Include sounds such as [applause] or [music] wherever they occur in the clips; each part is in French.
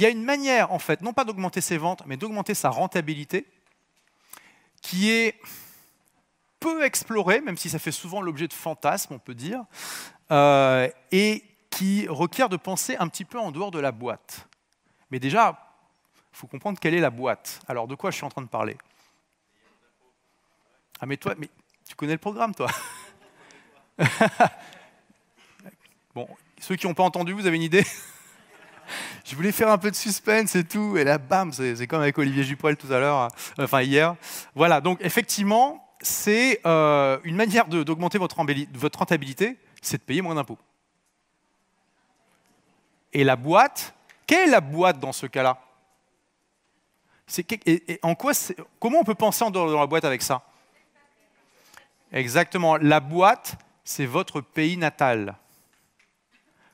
il y a une manière, en fait, non pas d'augmenter ses ventes, mais d'augmenter sa rentabilité, qui est peu explorée, même si ça fait souvent l'objet de fantasmes, on peut dire, euh, et qui requiert de penser un petit peu en dehors de la boîte. Mais déjà, il faut comprendre quelle est la boîte. Alors, de quoi je suis en train de parler? Ah, mais toi, mais tu connais le programme, toi? [laughs] Bon, ceux qui n'ont pas entendu, vous avez une idée? [laughs] Je voulais faire un peu de suspense et tout, et là, bam, c'est comme avec Olivier Juprel tout à l'heure, hein. enfin hier. Voilà, donc effectivement, c'est euh, une manière d'augmenter votre, votre rentabilité, c'est de payer moins d'impôts. Et la boîte, quelle est la boîte dans ce cas-là? En quoi Comment on peut penser en dehors de la boîte avec ça? Exactement. La boîte, c'est votre pays natal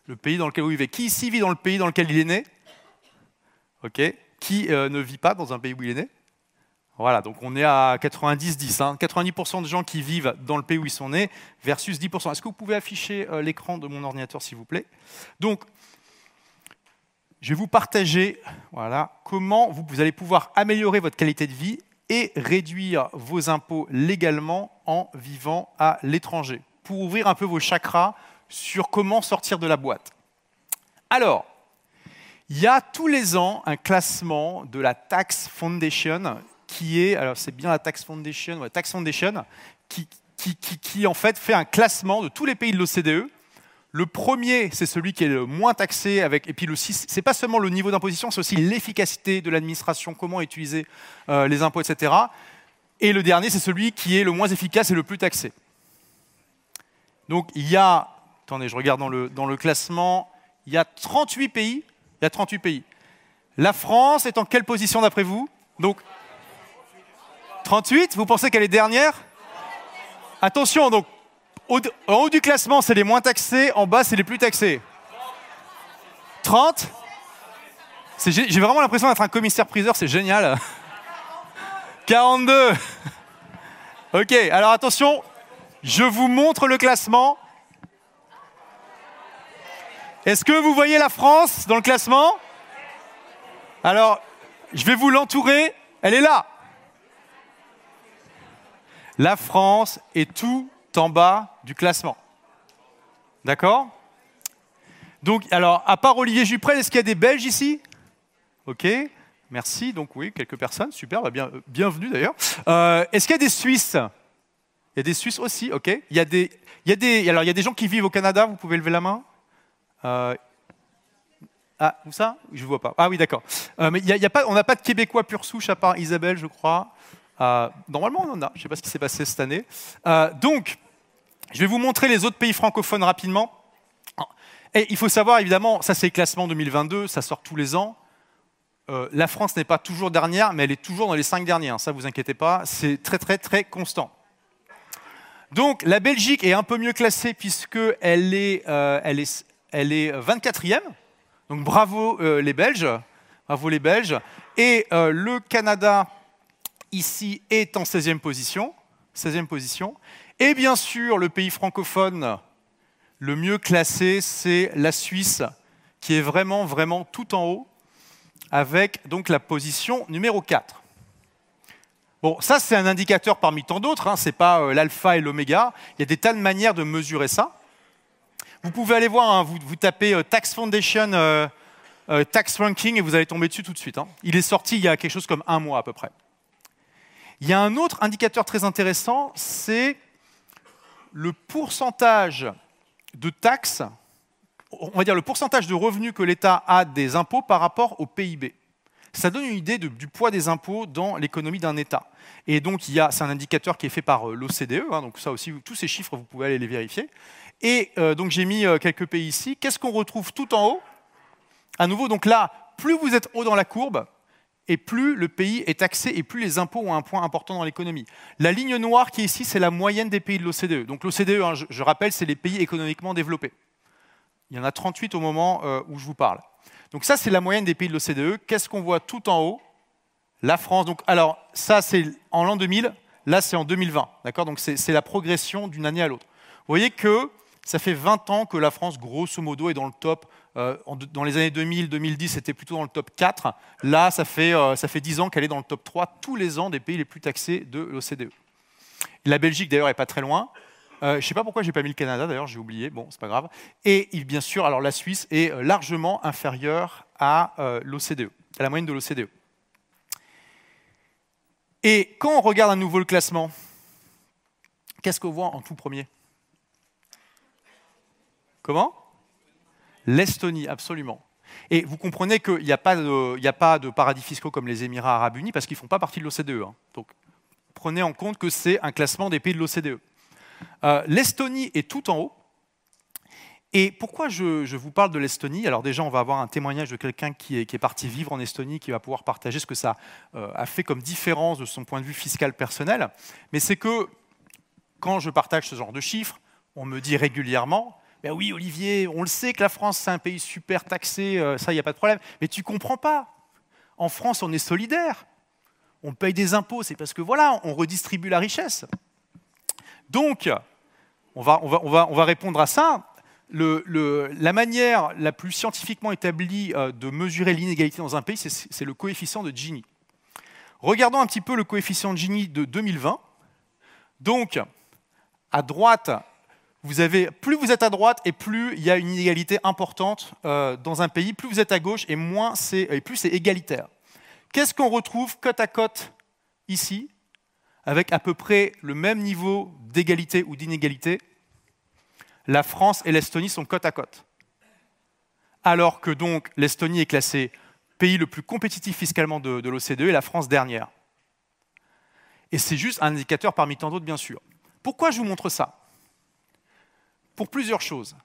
le pays dans lequel vous vivez. Qui ici vit dans le pays dans lequel il est né? Ok. Qui euh, ne vit pas dans un pays où il est né? Voilà, donc on est à 90-10. 90% hein. de gens qui vivent dans le pays où ils sont nés versus 10%. Est-ce que vous pouvez afficher euh, l'écran de mon ordinateur, s'il vous plaît? Donc, je vais vous partager voilà, comment vous, vous allez pouvoir améliorer votre qualité de vie et réduire vos impôts légalement en vivant à l'étranger, pour ouvrir un peu vos chakras sur comment sortir de la boîte. Alors, il y a tous les ans un classement de la Tax Foundation qui est, alors c'est bien la Tax Foundation, Tax Foundation, qui, en fait fait un classement de tous les pays de l'OCDE. Le premier, c'est celui qui est le moins taxé, avec, et puis le ce n'est pas seulement le niveau d'imposition, c'est aussi l'efficacité de l'administration, comment utiliser euh, les impôts, etc. Et le dernier, c'est celui qui est le moins efficace et le plus taxé. Donc il y a Attendez, je regarde dans le, dans le classement. Il y a 38 pays. Il y a 38 pays. La France est en quelle position d'après vous? Donc 38 Vous pensez qu'elle est dernière? Attention, donc en haut du classement, c'est les moins taxés, en bas, c'est les plus taxés. 30 J'ai vraiment l'impression d'être un commissaire-priseur, c'est génial. [laughs] 42 [laughs] Ok, alors attention, je vous montre le classement. Est-ce que vous voyez la France dans le classement? Alors, je vais vous l'entourer. Elle est là. La France est tout en bas du classement. D'accord? Donc, alors, à part Olivier Juprel, est-ce qu'il y a des Belges ici? Ok, merci. Donc, oui, quelques personnes. Super, bah, bien, bienvenue d'ailleurs. Euh, est-ce qu'il y a des Suisses? Il y a des Suisses aussi, ok. Il y, a des, il, y a des, il y a des gens qui vivent au Canada, vous pouvez lever la main euh, ah, où ça? Je ne vois pas. Ah oui, d'accord. Euh, y a on n'a pas de Québécois pur souche à part Isabelle, je crois. Euh, normalement, on en a. Je ne sais pas ce qui s'est passé cette année. donc, je vais vous montrer les autres pays francophones rapidement. Et il faut savoir, évidemment, ça c'est le classement 2022, ça sort tous les ans. la France n'est pas toujours dernière, mais elle est toujours dans les cinq dernières. Hein, ça, vous inquiétez pas. C'est très, très, très constant. Donc, la Belgique est un peu mieux classée puisqu'elle est, elle est elle est 24e. Donc bravo euh, les Belges. Bravo les Belges. Et euh, le Canada, ici, est en 16e position. 16e position. Et bien sûr, le pays francophone le mieux classé, c'est la Suisse, qui est vraiment, vraiment tout en haut, avec donc la position numéro 4. Bon, ça c'est un indicateur parmi tant d'autres, hein, ce n'est pas euh, l'alpha et l'oméga, il y a des tas de manières de mesurer ça. Vous pouvez aller voir, hein, vous, tapez euh, Tax Foundation euh, euh, Tax Ranking et vous allez tomber dessus tout de suite. Hein. Il est sorti il y a quelque chose comme un mois à peu près. Il y a un autre indicateur très intéressant, c'est le pourcentage de taxes, on va dire le pourcentage de revenus que l'État a des impôts par rapport au PIB. Ça donne une idée du poids des impôts dans l'économie d'un État. Et donc, c'est un indicateur qui est fait par l'OCDE, hein, donc ça aussi, tous ces chiffres, vous pouvez aller les vérifier. Et euh, donc j'ai mis euh, quelques pays ici. Qu'est-ce qu'on retrouve tout en haut? À nouveau, donc là, plus vous êtes haut dans la courbe, et plus le pays est taxé et plus les impôts ont un point important dans l'économie. La ligne noire qui est ici, c'est la moyenne des pays de l'OCDE. Donc l'OCDE, hein, je, rappelle, c'est les pays économiquement développés. Il y en a 38 au moment euh, où je vous parle. Donc ça, c'est la moyenne des pays de l'OCDE. Qu'est-ce qu'on voit tout en haut? La France. Donc, alors, ça, c'est en l'an 2000. Là, c'est en 2020. D'accord? Donc, c'est la progression d'une année à l'autre. Vous voyez que ça fait 20 ans que la France, grosso modo, est dans le top dans les années 2000-2010, c'était plutôt dans le top 4. Là, ça fait, ça fait 10 ans qu'elle est dans le top 3 tous les ans des pays les plus taxés de l'OCDE. La Belgique, d'ailleurs, n'est pas très loin. je ne sais pas pourquoi j'ai pas mis le Canada, d'ailleurs, j'ai oublié, bon, c'est pas grave. Et bien sûr, alors la Suisse est largement inférieure à l'OCDE, à la moyenne de l'OCDE. Et quand on regarde à nouveau le classement, qu'est-ce qu'on voit en tout premier? Comment? L'Estonie, absolument. Et vous comprenez qu'il n'y a, pas de paradis fiscaux comme les Émirats arabes unis parce qu'ils ne font pas partie de l'OCDE. Hein. Donc prenez en compte que c'est un classement des pays de l'OCDE. Euh, L'Estonie est tout en haut. Et pourquoi je, vous parle de l'Estonie? Alors déjà, on va avoir un témoignage de quelqu'un qui est, parti vivre en Estonie, qui va pouvoir partager ce que ça euh, a fait comme différence de son point de vue fiscal personnel. Mais c'est que quand je partage ce genre de chiffres, on me dit régulièrement, ben oui Olivier, on le sait que la France c'est un pays super taxé, euh, ça il n'y a pas de problème, mais tu comprends pas. En France, on est solidaire. On paye des impôts, c'est parce que voilà, on redistribue la richesse. Donc, on va répondre à ça la manière la plus scientifiquement établie euh, de mesurer l'inégalité dans un pays, c'est le coefficient de Gini. Regardons un petit peu le coefficient de Gini de 2020. Donc, à droite, plus vous êtes à droite et plus il y a une inégalité importante euh, dans un pays, plus vous êtes à gauche et, moins et plus c'est égalitaire. Qu'est-ce qu'on retrouve côte à côte ici, avec à peu près le même niveau d'égalité ou d'inégalité? La France et l'Estonie sont côte à côte. Alors que donc l'Estonie est classée pays le plus compétitif fiscalement de, de l'OCDE et la France dernière. Et c'est juste un indicateur parmi tant d'autres, bien sûr. Pourquoi je vous montre ça? Pour plusieurs choses.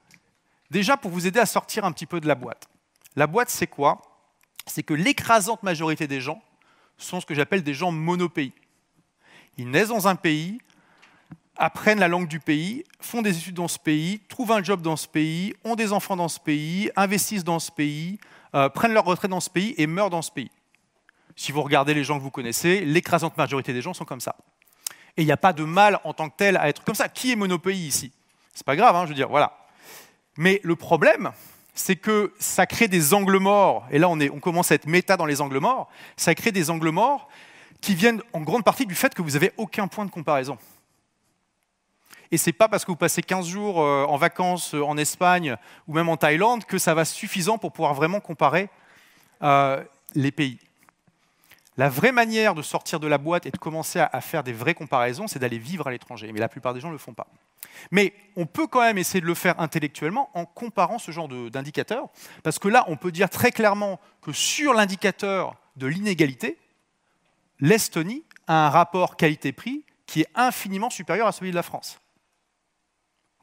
Déjà, pour vous aider à sortir un petit peu de la boîte. La boîte, c'est quoi? C'est que l'écrasante majorité des gens sont ce que j'appelle des gens monopays. Ils naissent dans un pays, apprennent la langue du pays, font des études dans ce pays, trouvent un job dans ce pays, ont des enfants dans ce pays, investissent dans ce pays, euh, prennent leur retraite dans ce pays et meurent dans ce pays. Si vous regardez les gens que vous connaissez, l'écrasante majorité des gens sont comme ça. Et il n'y a pas de mal en tant que tel à être comme ça. Qui est monopays ici? C'est pas grave, hein, je veux dire, voilà. Mais le problème, c'est que ça crée des angles morts. Et là, on, commence à être méta dans les angles morts. Ça crée des angles morts qui viennent en grande partie du fait que vous n'avez aucun point de comparaison. Et c'est pas parce que vous passez 15 jours euh, en vacances euh, en Espagne ou même en Thaïlande que ça va suffisant pour pouvoir vraiment comparer euh, les pays. La vraie manière de sortir de la boîte et de commencer à faire des vraies comparaisons, c'est d'aller vivre à l'étranger. Mais la plupart des gens ne le font pas. Mais on peut quand même essayer de le faire intellectuellement en comparant ce genre d'indicateurs, parce que là, on peut dire très clairement que sur l'indicateur de l'inégalité, l'Estonie a un rapport qualité-prix qui est infiniment supérieur à celui de la France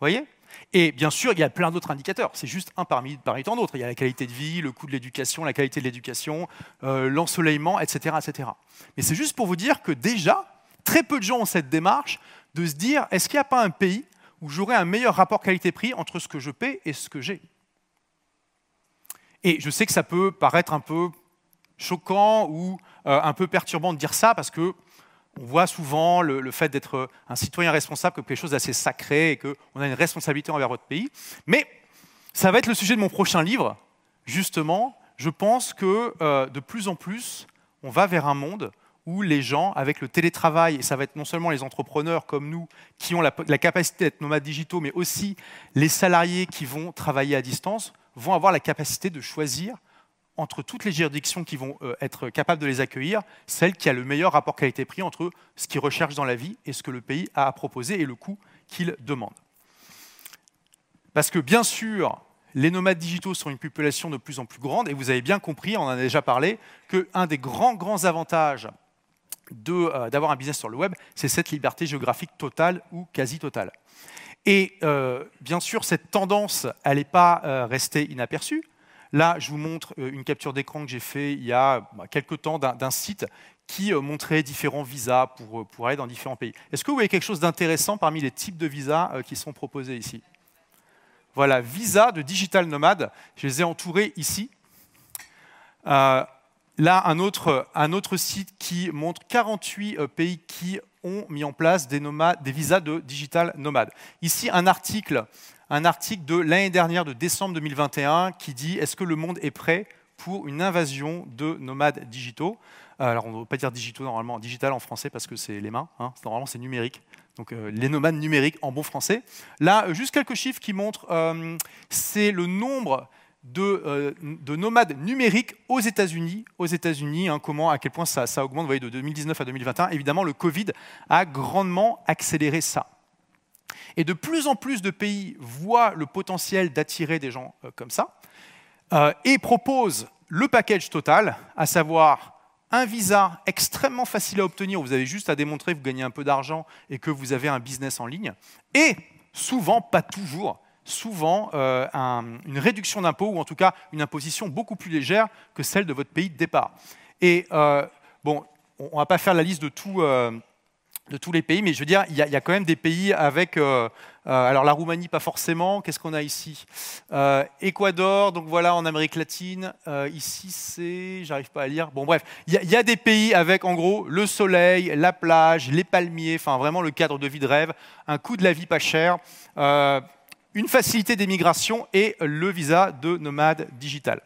voyez? Et bien sûr, il y a plein d'autres indicateurs. C'est juste un parmi, tant d'autres. Il y a la qualité de vie, le coût de l'éducation, la qualité de l'éducation, euh, l'ensoleillement, etc., etc. Mais c'est juste pour vous dire que déjà, très peu de gens ont cette démarche de se dire est-ce qu'il n'y a pas un pays où j'aurai un meilleur rapport qualité-prix entre ce que je paie et ce que j'ai? Et je sais que ça peut paraître un peu choquant ou euh, un peu perturbant de dire ça parce que on voit souvent le, fait d'être un citoyen responsable comme quelque chose d'assez sacré et qu'on a une responsabilité envers votre pays. Mais ça va être le sujet de mon prochain livre. Justement, je pense que euh, de plus en plus, on va vers un monde où les gens, avec le télétravail, et ça va être non seulement les entrepreneurs comme nous qui ont la, la capacité d'être nomades digitaux, mais aussi les salariés qui vont travailler à distance, vont avoir la capacité de choisir entre toutes les juridictions qui vont euh, être capables de les accueillir, celle qui a le meilleur rapport qualité-prix entre ce qu'ils recherchent dans la vie et ce que le pays a à proposer et le coût qu'il demande. Parce que bien sûr, les nomades digitaux sont une population de plus en plus grande, et vous avez bien compris, on en a déjà parlé, qu'un des grands, grands avantages euh, d'avoir un business sur le web, c'est cette liberté géographique totale ou quasi totale. Et euh, bien sûr, cette tendance, elle n'est pas restée inaperçue. Là, je vous montre euh, une capture d'écran que j'ai fait il y a bah, quelques temps d'un site qui euh, montrait différents visas pour, euh, pour aller dans différents pays. Est-ce que vous voyez quelque chose d'intéressant parmi les types de visas qui sont proposés ici? Voilà, visa de digital nomade. Je les ai entourés ici. là, un autre, un autre site qui montre 48 pays qui ont mis en place des, visas de digital nomade. Ici, un article un article de l'année dernière, de décembre 2021, qui dit Est-ce que le monde est prêt pour une invasion de nomades digitaux? Alors, on ne veut pas dire digitaux normalement, digital en français parce que c'est les mains, hein. normalement c'est numérique. Donc les nomades numériques en bon français. Là, juste quelques chiffres qui montrent, c'est le nombre euh, de, nomades numériques aux États-Unis. Aux États-Unis, hein, comment, à quel point ça, augmente, vous voyez, de 2019 à 2021. Évidemment, le Covid a grandement accéléré ça. Et de plus en plus de pays voient le potentiel d'attirer des gens euh, comme ça euh, et proposent le package total, à savoir un visa extrêmement facile à obtenir, vous avez juste à démontrer que vous gagnez un peu d'argent et que vous avez un business en ligne, et souvent, pas toujours, souvent euh, une réduction d'impôt, ou en tout cas une imposition beaucoup plus légère que celle de votre pays de départ. Et bon, on ne va pas faire la liste de, euh, de, tous les pays, mais je veux dire, il y, a, quand même des pays avec... alors la Roumanie, pas forcément. Qu'est-ce qu'on a ici? Équador, donc voilà, en Amérique latine. ici, c'est... J'arrive pas à lire. Bon, bref, il y, y, a des pays avec, en gros, le soleil, la plage, les palmiers, enfin vraiment le cadre de vie de rêve, un coût de la vie pas cher une facilité d'émigration et le visa de nomade digital.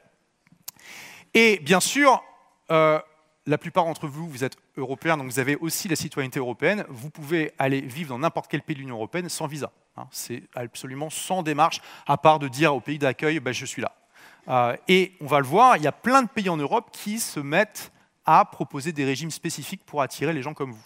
Et bien sûr, euh, la plupart d'entre vous, vous êtes européens, donc vous avez aussi la citoyenneté européenne. Vous pouvez aller vivre dans n'importe quel pays de l'Union européenne sans visa. Hein. C'est absolument sans démarche, à part de dire au pays d'accueil, ben, je suis là. Euh, et on va le voir, il y a plein de pays en Europe qui se mettent à proposer des régimes spécifiques pour attirer les gens comme vous.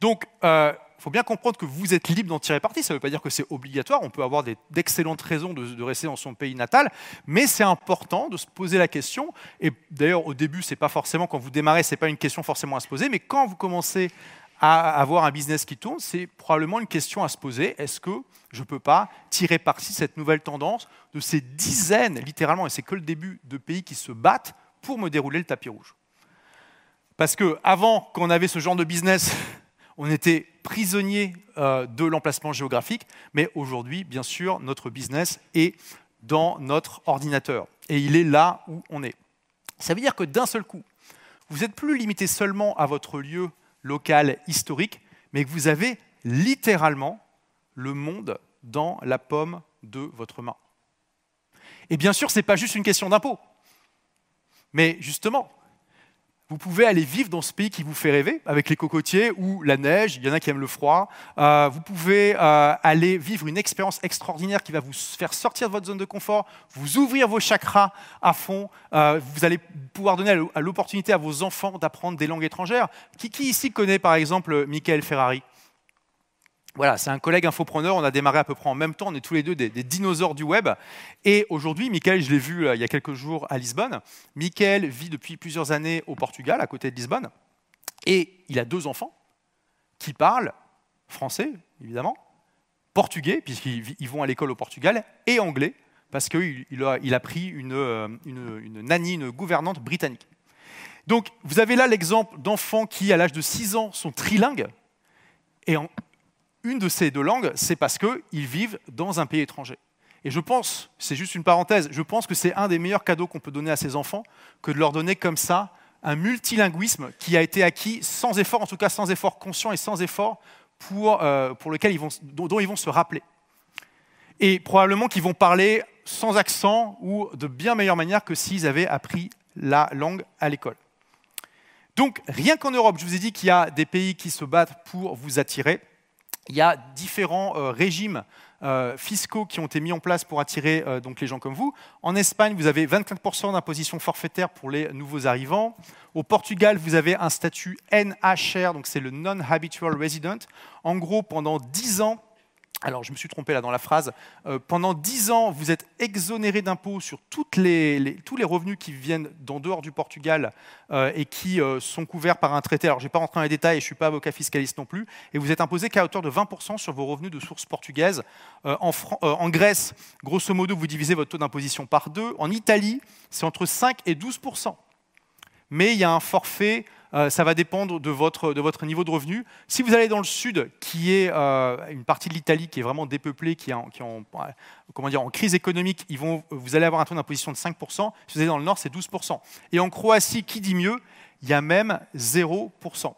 Donc, euh, faut bien comprendre que vous êtes libre d'en tirer parti. Ça ne veut pas dire que c'est obligatoire. On peut avoir d'excellentes raisons de, rester dans son pays natal, mais c'est important de se poser la question. Et d'ailleurs, au début, c'est pas forcément quand vous démarrez, c'est pas une question forcément à se poser, mais quand vous commencez à avoir un business qui tourne, c'est probablement une question à se poser. Est-ce que je ne peux pas tirer parti de cette nouvelle tendance de ces dizaines, littéralement, et c'est que le début, de pays qui se battent pour me dérouler le tapis rouge? Parce que avant qu'on avait ce genre de business [laughs] on était prisonnier euh, de l'emplacement géographique, mais aujourd'hui, bien sûr, notre business est dans notre ordinateur et il est là où on est. Ça veut dire que d'un seul coup, vous n'êtes plus limité seulement à votre lieu local historique, mais que vous avez littéralement le monde dans la pomme de votre main. Et bien sûr, ce n'est pas juste une question d'impôt. Mais justement, vous pouvez aller vivre dans ce pays qui vous fait rêver, avec les cocotiers ou la neige, il y en a qui aiment le froid. Euh, vous pouvez euh, aller vivre une expérience extraordinaire qui va vous faire sortir de votre zone de confort, vous ouvrir vos chakras à fond. Euh, vous allez pouvoir donner l'opportunité à vos enfants d'apprendre des langues étrangères. Qui, qui, ici connaît par exemple Michael Ferrari? Voilà, c'est un collègue infopreneur, on a démarré à peu près en même temps, on est tous les deux des, dinosaures du web. Et aujourd'hui, Michael, je l'ai vu euh, il y a quelques jours à Lisbonne. Michael vit depuis plusieurs années au Portugal, à côté de Lisbonne. Et il a deux enfants qui parlent français, évidemment, portugais, puisqu'ils vont à l'école au Portugal, et anglais, parce qu'il a, pris une, euh, une, une nanny, une gouvernante britannique. Donc, vous avez là l'exemple d'enfants qui, à l'âge de 6 ans, sont trilingues. Et en, une de ces deux langues, c'est parce qu'ils vivent dans un pays étranger. Et je pense, c'est juste une parenthèse, je pense que c'est un des meilleurs cadeaux qu'on peut donner à ses enfants que de leur donner comme ça un multilinguisme qui a été acquis sans effort, en tout cas sans effort conscient et sans effort pour, euh, lequel ils vont, dont, ils vont se rappeler. Et probablement qu'ils vont parler sans accent ou de bien meilleure manière que s'ils avaient appris la langue à l'école. Donc, rien qu'en Europe, je vous ai dit qu'il y a des pays qui se battent pour vous attirer il y a différents euh, régimes euh, fiscaux qui ont été mis en place pour attirer euh, donc les gens comme vous. En Espagne, vous avez 24% d'imposition forfaitaire pour les nouveaux arrivants. Au Portugal, vous avez un statut NHR, donc c'est le Non-Habitual Resident. En gros, pendant 10 ans, alors, je me suis trompé là dans la phrase. Euh, pendant 10 ans, vous êtes exonéré d'impôts sur tous les revenus qui viennent d'en dehors du Portugal euh, et qui euh, sont couverts par un traité. Alors, je ne vais pas rentrer dans les détails je ne suis pas avocat fiscaliste non plus. Et vous êtes imposé qu'à hauteur de 20% sur vos revenus de source portugaise. En, Grèce, grosso modo, vous divisez votre taux d'imposition par deux. En Italie, c'est entre 5 et 12% mais il y a un forfait, euh, ça va dépendre de votre, de votre niveau de revenu. Si vous allez dans le sud, qui est euh, une partie de l'Italie qui est vraiment dépeuplée, qui est en, en crise économique, vous allez avoir un taux d'imposition de 5%. Si vous allez dans le nord, c'est 12%. Et en Croatie, qui dit mieux, il y a même 0%.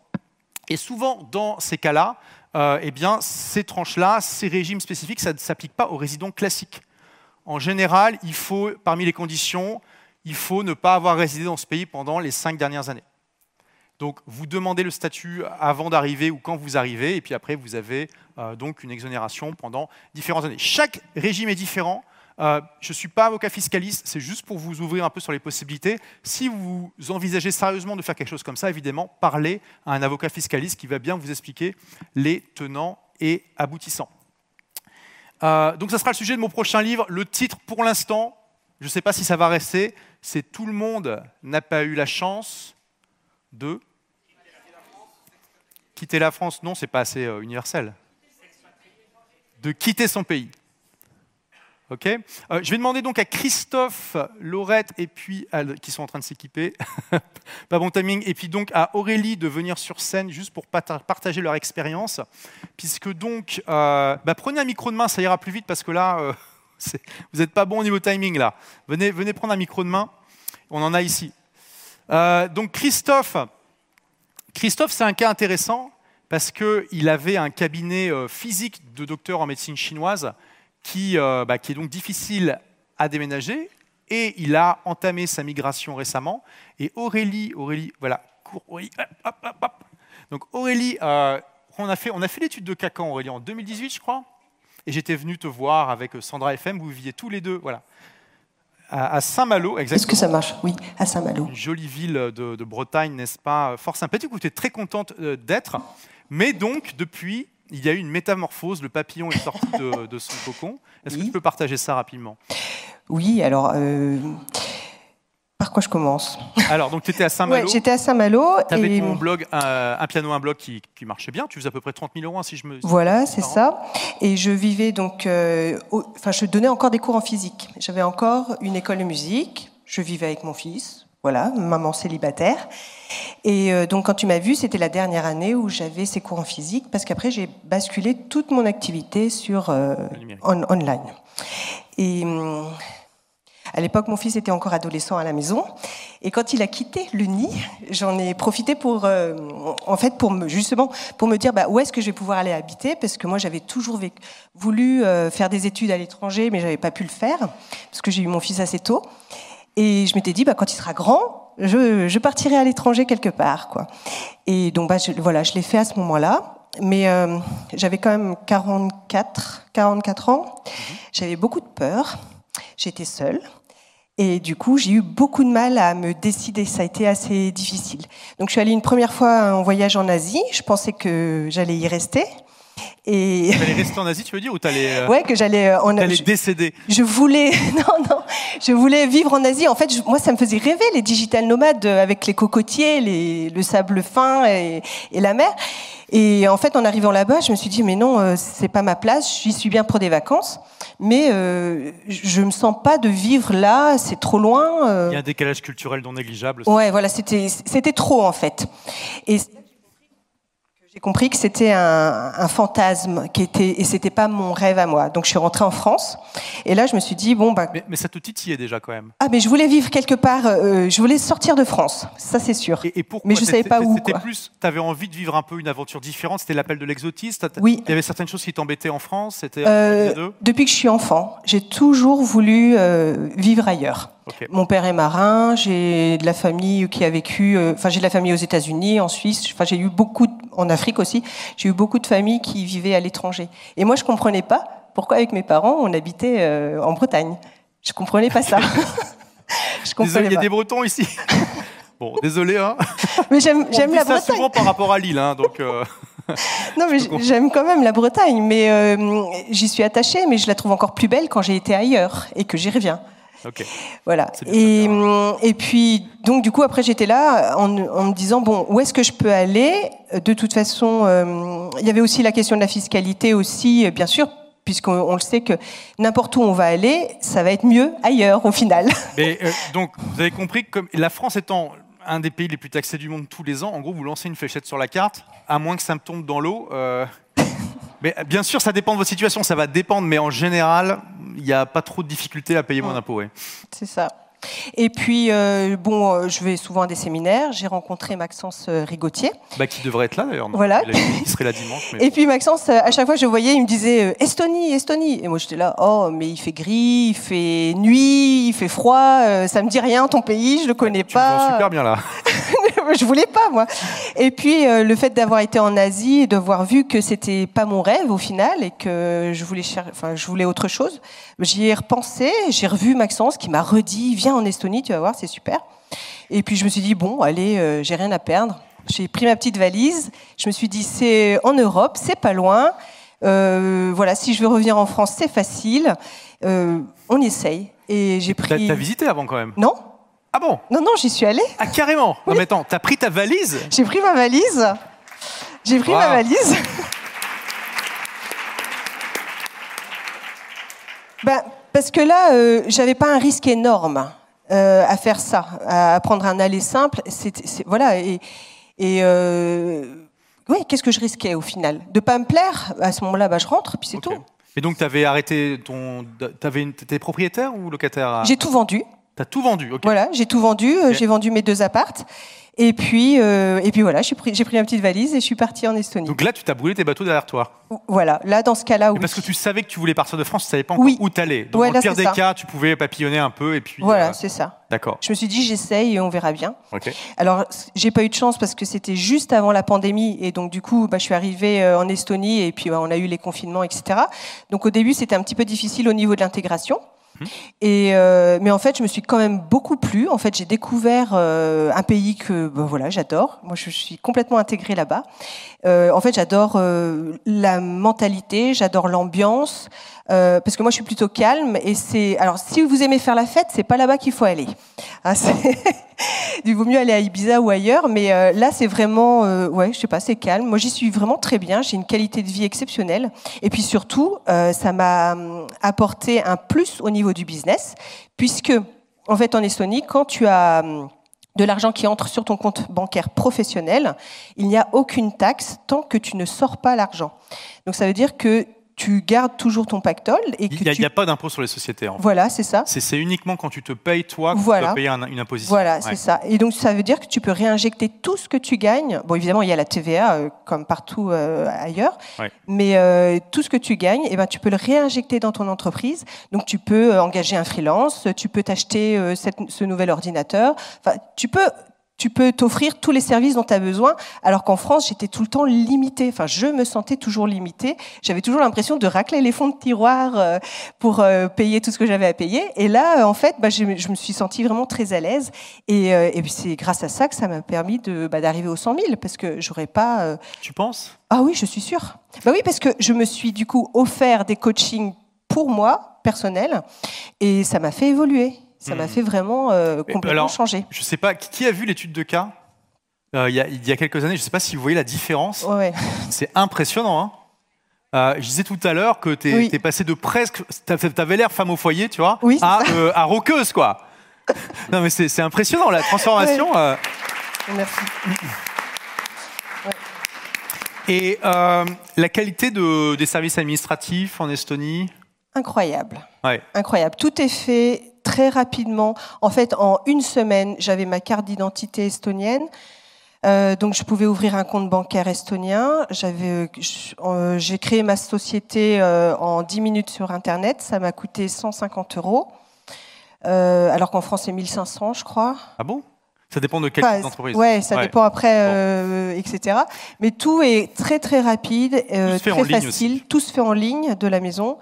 Et souvent, dans ces cas-là, euh, eh ces tranches-là, ces régimes spécifiques, ça ne s'applique pas aux résidents classiques. En général, il faut, parmi les conditions, il faut ne pas avoir résidé dans ce pays pendant les cinq dernières années. Donc, vous demandez le statut avant d'arriver ou quand vous arrivez, et puis après, vous avez euh, donc une exonération pendant différentes années. Chaque régime est différent. Euh, je ne suis pas avocat fiscaliste, c'est juste pour vous ouvrir un peu sur les possibilités. Si vous envisagez sérieusement de faire quelque chose comme ça, évidemment, parlez à un avocat fiscaliste qui va bien vous expliquer les tenants et aboutissants. Euh, donc, ça sera le sujet de mon prochain livre. Le titre, pour l'instant, je ne sais pas si ça va rester, c'est Tout le monde n'a pas eu la chance de quitter la France. Non, c'est pas assez euh, universel. De quitter son pays. Ok. Euh, je vais demander donc à Christophe, Laurette et puis qui sont en train de s'équiper, [laughs] pas bon timing, et puis donc à Aurélie de venir sur scène juste pour partager leur expérience, puisque donc euh, bah, prenez un micro de main, ça ira plus vite parce que là [laughs] vous n'êtes pas bon au niveau timing là. Venez, venez prendre un micro de main. On en a ici. Euh, donc Christophe, Christophe, c'est un cas intéressant parce qu'il avait un cabinet euh, physique de docteur en médecine chinoise qui, euh, bah, qui est donc difficile à déménager et il a entamé sa migration récemment. Et Aurélie, Aurélie, voilà. Donc Aurélie, on a fait, on a fait l'étude de Cacan, Aurélie, en 2018, je crois. Et j'étais venu te voir avec Sandra FM, vous viviez tous les deux, voilà à, Saint-Malo, exactement. Est-ce que ça marche? Oui, à Saint-Malo. Une jolie ville de, Bretagne, n'est-ce pas Fort sympathique, vous êtes très contente euh, d'être. Mais donc, depuis, il y a eu une métamorphose, le papillon est sorti de, son cocon. Est-ce que tu peux partager ça rapidement? Oui, alors... Euh, par quoi je commence Alors, donc tu étais à Saint-Malo. Ouais, j'étais à Saint-Malo. Tu avais ton blog, un, piano, un blog qui, marchait bien. Tu faisais à peu près 30 000 euros, hein, si je me. Voilà, c'est ça. Et je vivais donc. Euh, enfin, je donnais encore des cours en physique. J'avais encore une école de musique. Je vivais avec mon fils. Voilà, maman célibataire. Et euh, donc, quand tu m'as vu, c'était la dernière année où j'avais ces cours en physique, parce qu'après, j'ai basculé toute mon activité sur euh, online. Et. À l'époque, mon fils était encore adolescent à la maison. Et quand il a quitté le nid, j'en ai profité pour, euh, en fait, pour me, justement, pour me dire bah, où est-ce que je vais pouvoir aller habiter, parce que moi, j'avais toujours voulu euh, faire des études à l'étranger, mais j'avais pas pu le faire parce que j'ai eu mon fils assez tôt. Et je m'étais dit, bah, quand il sera grand, je, je partirai à l'étranger quelque part, quoi. Et donc, bah, je, voilà, je l'ai fait à ce moment-là. Mais euh, j'avais quand même 44, 44 ans. Mhm. J'avais beaucoup de peur. J'étais seule. Et du coup, j'ai eu beaucoup de mal à me décider. Ça a été assez difficile. Donc, je suis allée une première fois en voyage en Asie. Je pensais que j'allais y rester. Et... Tu allais rester en Asie, tu veux dire, ou t'allais euh... Ouais, que j'allais euh, en Asie. décéder? Je voulais, [laughs] non, non, je voulais vivre en Asie. En fait, moi, ça me faisait rêver les digital nomades euh, avec les cocotiers, les, le sable fin et, et la mer. Et en fait, en arrivant là-bas, je me suis dit, mais non, euh, c'est pas ma place. J'y suis bien pour des vacances, mais euh, je me sens pas de vivre là. C'est trop loin. Euh. Il y a un décalage culturel non négligeable. Ouais, voilà, c'était c'était trop en fait. Et j'ai compris que c'était un, un, fantasme qui était et c'était pas mon rêve à moi. Donc je suis rentrée en France et là je me suis dit bon bah. Mais, ça te titillait déjà quand même. Ah mais je voulais vivre quelque part. Euh, je voulais sortir de France, ça c'est sûr. Et, pourquoi Mais je savais pas où. C'était plus. Tu avais envie de vivre un peu une aventure différente? C'était l'appel de l'exotisme? Oui. Il y avait certaines choses qui t'embêtaient en France? C'était. Euh, depuis que je suis enfant, j'ai toujours voulu euh, vivre ailleurs. Mon père est marin, j'ai de la famille qui a vécu, euh, enfin j'ai de la famille aux États-Unis, en Suisse, enfin j'ai eu beaucoup, en Afrique aussi, j'ai eu beaucoup de familles qui vivaient à l'étranger. Et moi je comprenais pas pourquoi avec mes parents on habitait euh, en Bretagne. Je comprenais pas ça. [laughs] je comprenais désolé, il y a des Bretons ici. [laughs] bon, désolé. Hein. [laughs] Mais j'aime, j'aime la ça souvent par rapport à Lille, hein, donc. Euh, non, mais j'aime quand même la Bretagne, mais j'y suis attachée, mais je la trouve encore plus belle quand j'ai été ailleurs et que j'y reviens. Voilà. Et, et, puis, donc, du coup, après, j'étais là en, me disant, bon, où est-ce que je peux aller? De toute façon, euh, il y avait aussi la question de la fiscalité aussi, bien sûr, puisqu'on le sait que n'importe où on va aller, ça va être mieux ailleurs, au final. [laughs] Mais, euh, donc, vous avez compris que la France étant un des pays les plus taxés du monde tous les ans, en gros, vous lancez une fléchette sur la carte, à moins que ça me tombe dans l'eau. Euh, mais bien sûr, ça dépend de votre situation, ça va dépendre, mais en général, il n'y a pas trop de difficultés à payer moins d'impôts. C'est ça. Et puis, euh, bon, euh, je vais souvent à des séminaires. J'ai rencontré Maxence euh, Rigotier. Bah, qui devrait être là d'ailleurs. Voilà. Il, a- il serait là dimanche. mais- Et puis Maxence, à chaque fois que je voyais, il me disait Estonie, Estonie. Et moi j'étais là, oh, mais il fait gris, il fait nuit, il fait froid, ça me dit rien ton pays, je le connais Tu me pas. super bien là. [laughs] je voulais pas moi. Et puis euh, le fait d'avoir été en Asie et d'avoir vu que c'était pas mon rêve au final et que je voulais enfin je voulais autre chose, j'y ai repensé, j'ai revu Maxence qui m'a redit viens en Estonie, tu vas voir, c'est super. Et puis je me suis dit bon, allez, euh, j'ai rien à perdre. J'ai pris ma petite valise, je me suis dit c'est en Europe, c'est pas loin. Euh, voilà, si je veux revenir en France, c'est facile. Euh, on essaye. Et j'ai pris. t'as visité avant quand même? Non, Ah bon? Non, non, j'y suis allée. Ah carrément Non mais attends, t'as pris ta valise? J'ai pris ma valise. J'ai pris ma valise. [laughs] Ben, parce que là, euh, j'avais pas un risque énorme euh, à faire ça, à prendre un aller simple. C'est- voilà. Et, et euh, oui, qu'est-ce que je risquais au final? De pas me plaire À ce moment-là, bah, je rentre, puis c'est tout. Et donc t'avais arrêté ton. Une... T'étais propriétaire ou locataire à- J'ai tout vendu. T'as tout vendu, ok. Voilà, j'ai tout vendu. euh. J'ai vendu mes deux appartes. Et puis, euh, et puis voilà, j'ai pris, ma petite valise et je suis partie en Estonie. Donc là, tu t'as brûlé tes bateaux derrière toi. Voilà, là, dans ce cas-là, oui. parce que tu savais que tu voulais partir de France, tu savais pas encore Oui. où t'allais. Donc Ouais, au là, pire des ça. cas, tu pouvais papillonner un peu et puis. Voilà, euh, c'est ça. D'accord. Je me suis dit, j'essaye et on verra bien. Ok. Alors, j'ai pas eu de chance parce que c'était juste avant la pandémie et donc du coup, bah, je suis arrivée euh, en Estonie et puis bah, on a eu les confinements, etc. Donc au début, c'était un petit peu difficile au niveau de l'intégration. Et euh, mais en fait, je me suis quand même beaucoup plu. En fait, j'ai découvert euh, un pays que bah, voilà, j'adore. Moi, je suis complètement intégrée là-bas. Euh, en fait, j'adore la mentalité, j'adore l'ambiance. Euh, parce que moi, je suis plutôt calme et c'est. Alors, si vous aimez faire la fête, c'est pas là-bas qu'il faut aller. Hein, c'est- [laughs] Il vaut mieux aller à Ibiza ou ailleurs, mais euh, là, c'est vraiment, euh, ouais, je sais pas, c'est calme. Moi, j'y suis vraiment très bien. J'ai une qualité de vie exceptionnelle. Et puis surtout, euh, ça m'a hum, apporté un plus au niveau du business, puisque, en fait, en Estonie, quand tu as hum, de l'argent qui entre sur ton compte bancaire professionnel, il n'y a aucune taxe tant que tu ne sors pas l'argent. Donc, ça veut dire que tu gardes toujours ton pactole et que Il n'y a, tu... pas d'impôt sur les sociétés. En fait. Voilà, c'est ça. C'est c'est uniquement quand tu te payes toi que tu Voilà. dois payer un- une imposition. Voilà, Ouais. c'est ça. Et donc ça veut dire que tu peux réinjecter tout ce que tu gagnes. Bon, évidemment, il y a la TVA euh, comme partout euh, ailleurs, Ouais. mais euh, tout ce que tu gagnes, eh ben, tu peux le réinjecter dans ton entreprise. Donc tu peux euh, engager un freelance, tu peux t'acheter ce nouvel ordinateur. Enfin, tu peux tu peux t'offrir tous les services dont tu as besoin, alors qu'en France, j'étais tout le temps limitée. Enfin, je me sentais toujours limitée. J'avais toujours l'impression de racler les fonds de tiroir euh, pour euh, payer tout ce que j'avais à payer. Et là, euh, en fait, bah, je, me suis sentie vraiment très à l'aise. Et, c'est grâce à ça que ça m'a permis de, bah, d'arriver aux 100 000, parce que j'aurais pas... Tu penses? Ah oui, je suis sûre. Bah oui, parce que je me suis du coup offert des coachings pour moi, personnels, et ça m'a fait évoluer. Ça m'a Mhm. fait vraiment euh, complètement alors, changer. Je sais pas, qui a vu l'étude de cas Euh, il, y a, il y a quelques années? Je sais pas si vous voyez la différence. Ouais. C'est impressionnant. Hein Euh, je disais tout à l'heure que tu es, Oui. passé de presque. Tu avais l'air femme au foyer, tu vois, Oui, à, à roqueuse, quoi. [laughs] non, mais c'est impressionnant, la transformation. Merci. Et euh, la qualité de- des services administratifs en Estonie? Incroyable. Ouais. Incroyable. Tout est fait très rapidement. En fait, en une semaine, j'avais ma carte d'identité estonienne. Euh, donc, je pouvais ouvrir un compte bancaire estonien. J'avais, je- euh, j'ai créé ma société euh, en 10 minutes sur Internet. Ça m'a coûté 150 euros. Euh, alors qu'en France, c'est 1500, je crois. Ah bon? Ça dépend de quelle Enfin, type d'entreprise. Ouais, ça Ouais. dépend après, euh, etc. Mais tout est très très rapide, euh, très facile. Tout se fait en ligne de la maison.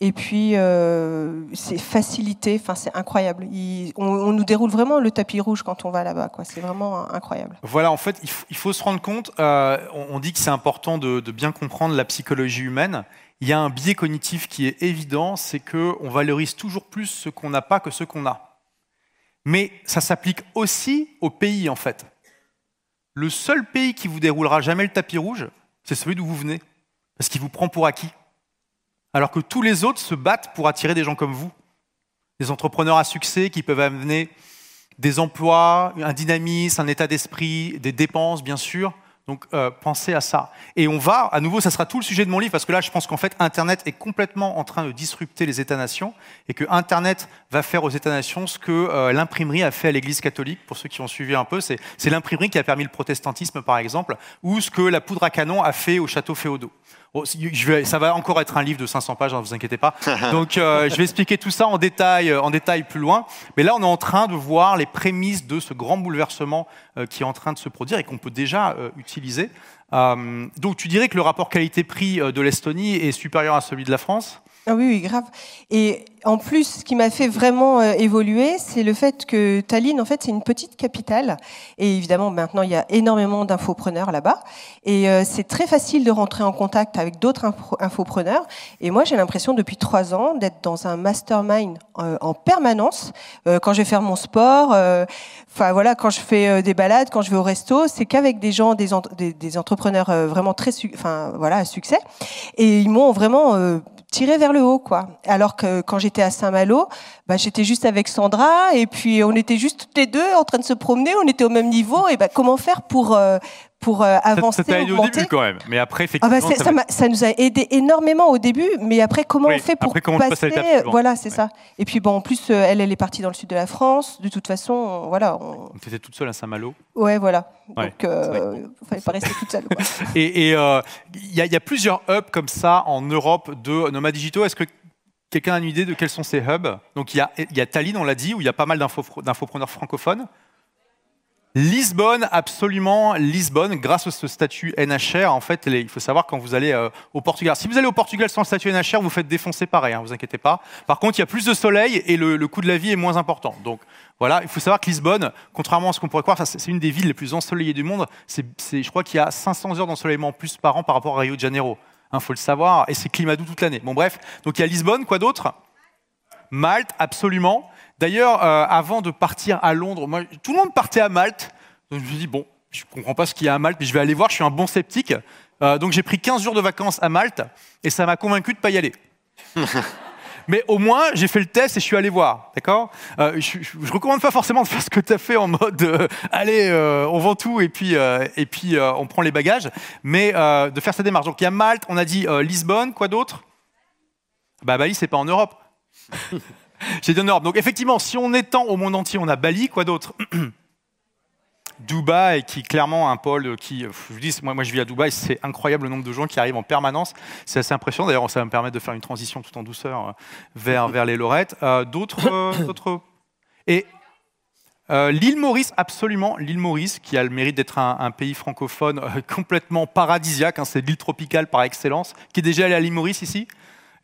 Et puis euh, c'est facilité. Enfin, c'est incroyable. Il- on, on nous déroule vraiment le tapis rouge quand on va là-bas. Quoi. C'est vraiment euh, incroyable. Voilà, en fait, il faut, il faut se rendre compte, on, on dit que c'est important de, de bien comprendre la psychologie humaine. Il y a un biais cognitif qui est évident, c'est qu'on valorise toujours plus ce qu'on n'a pas que ce qu'on a. Mais ça s'applique aussi au pays, en fait. Le seul pays qui vous déroulera jamais le tapis rouge, c'est celui d'où vous venez, parce qu'il vous prend pour acquis. Alors que tous les autres se battent pour attirer des gens comme vous, des entrepreneurs à succès qui peuvent amener des emplois, un dynamisme, un état d'esprit, des dépenses, bien sûr, Donc euh, pensez à ça. Et on va, à nouveau, ça sera tout le sujet de mon livre, parce que là, je pense qu'en fait, Internet est complètement en train de disrupter les États-nations, et que Internet va faire aux États-nations ce que euh, l'imprimerie a fait à l'Église catholique, pour ceux qui ont suivi un peu. C'est l'imprimerie qui a permis le protestantisme, par exemple, ou ce que la poudre à canon a fait au château féodaux. Je vais, ça va encore être un livre de 500 pages, ne vous inquiétez pas. Donc, euh, [laughs] je vais expliquer tout ça en détail, en détail plus loin. Mais là, on est en train de voir les prémices de ce grand bouleversement qui est en train de se produire et qu'on peut déjà utiliser euh, donc tu dirais que le rapport qualité-prix euh, de l'Estonie est supérieur à celui de la France? Ah oui, oui, grave. Et en plus, ce qui m'a fait vraiment euh, évoluer, c'est le fait que Tallinn, en fait, c'est une petite capitale. Et évidemment, maintenant, il y a énormément d'infopreneurs là-bas. Et euh, c'est très facile de rentrer en contact avec d'autres infopreneurs. Et moi, j'ai l'impression, depuis trois ans, d'être dans un mastermind euh, en permanence. quand je vais faire mon sport, enfin voilà, quand je fais des balades, quand je vais au resto, c'est qu'avec des gens, des, des, entrepreneurs vraiment très, enfin voilà, à succès. Et ils m'ont vraiment tiré vers le haut, quoi. Alors que quand j'étais à Saint-Malo, bah, j'étais juste avec Sandra et puis on était juste toutes les deux en train de se promener, on était au même niveau. Et bah, comment faire pour euh, pour euh, avancer, ça, aidé au début quand même, mais après ah bah, effectivement. ça, nous a aidé énormément au début, mais après comment on fait pour passer Voilà, c'est ça. Et puis bon, en plus, euh, elle, elle est partie dans le sud de la France. De toute façon, voilà. On... Tu étais toute seule à Saint-Malo. Ouais, voilà. Donc, euh, il fallait pas rester toute seule. [laughs] et il y, a plusieurs hubs comme ça en Europe de nomades digitaux. Est-ce que quelqu'un a une idée de quels sont ces hubs? Donc il y a, y a Tallinn, on l'a dit, où il y a pas mal d'infopreneurs francophones. Lisbonne, absolument, Lisbonne, grâce à ce statut NHR, en fait, il faut savoir quand vous allez euh, au Portugal. Si vous allez au Portugal sans statut NHR, vous faites défoncer pareil, hein, vous inquiétez pas. Par contre, il y a plus de soleil et le, coût de la vie est moins important. Donc voilà, il faut savoir que Lisbonne, contrairement à ce qu'on pourrait croire, c'est une des villes les plus ensoleillées du monde. je crois qu'il y a 500 heures d'ensoleillement en plus par an par rapport à Rio de Janeiro. Il hein, faut le savoir, et c'est climat doux toute l'année. Bon bref, donc il y a Lisbonne, quoi d'autre? Malte, absolument. D'ailleurs, euh, avant de partir à Londres, moi, tout le monde partait à Malte. Donc je me suis dit, bon, je ne comprends pas ce qu'il y a à Malte, mais je vais aller voir, je suis un bon sceptique. Euh, donc j'ai pris 15 jours de vacances à Malte, et ça m'a convaincu de ne pas y aller. [laughs] mais au moins, j'ai fait le test et je suis allé voir. D'accord? Euh, Je ne recommande pas forcément de faire ce que tu as fait en mode allez, on vend tout et puis, et puis on prend les bagages, mais de faire cette démarche. Donc il y a Malte, on a dit Lisbonne, quoi d'autre? Bah, Bali, c'est pas en Europe. [laughs] En Europe. Donc effectivement, si on étend au monde entier, on a Bali, quoi d'autre [clears throat] Dubaï, qui est clairement un pôle qui, je vous dis, moi, moi je vis à Dubaï, c'est incroyable le nombre de gens qui arrivent en permanence. C'est assez impressionnant. D'ailleurs, ça va me permettre de faire une transition tout en douceur euh, vers, vers les Lorettes. Euh, d'autres, euh, [coughs] d'autres. Et l'île Maurice, absolument, l'île Maurice, qui a le mérite d'être un, pays francophone [laughs] complètement paradisiaque. Hein, c'est l'île tropicale par excellence. Qui est déjà allé à l'île Maurice ici?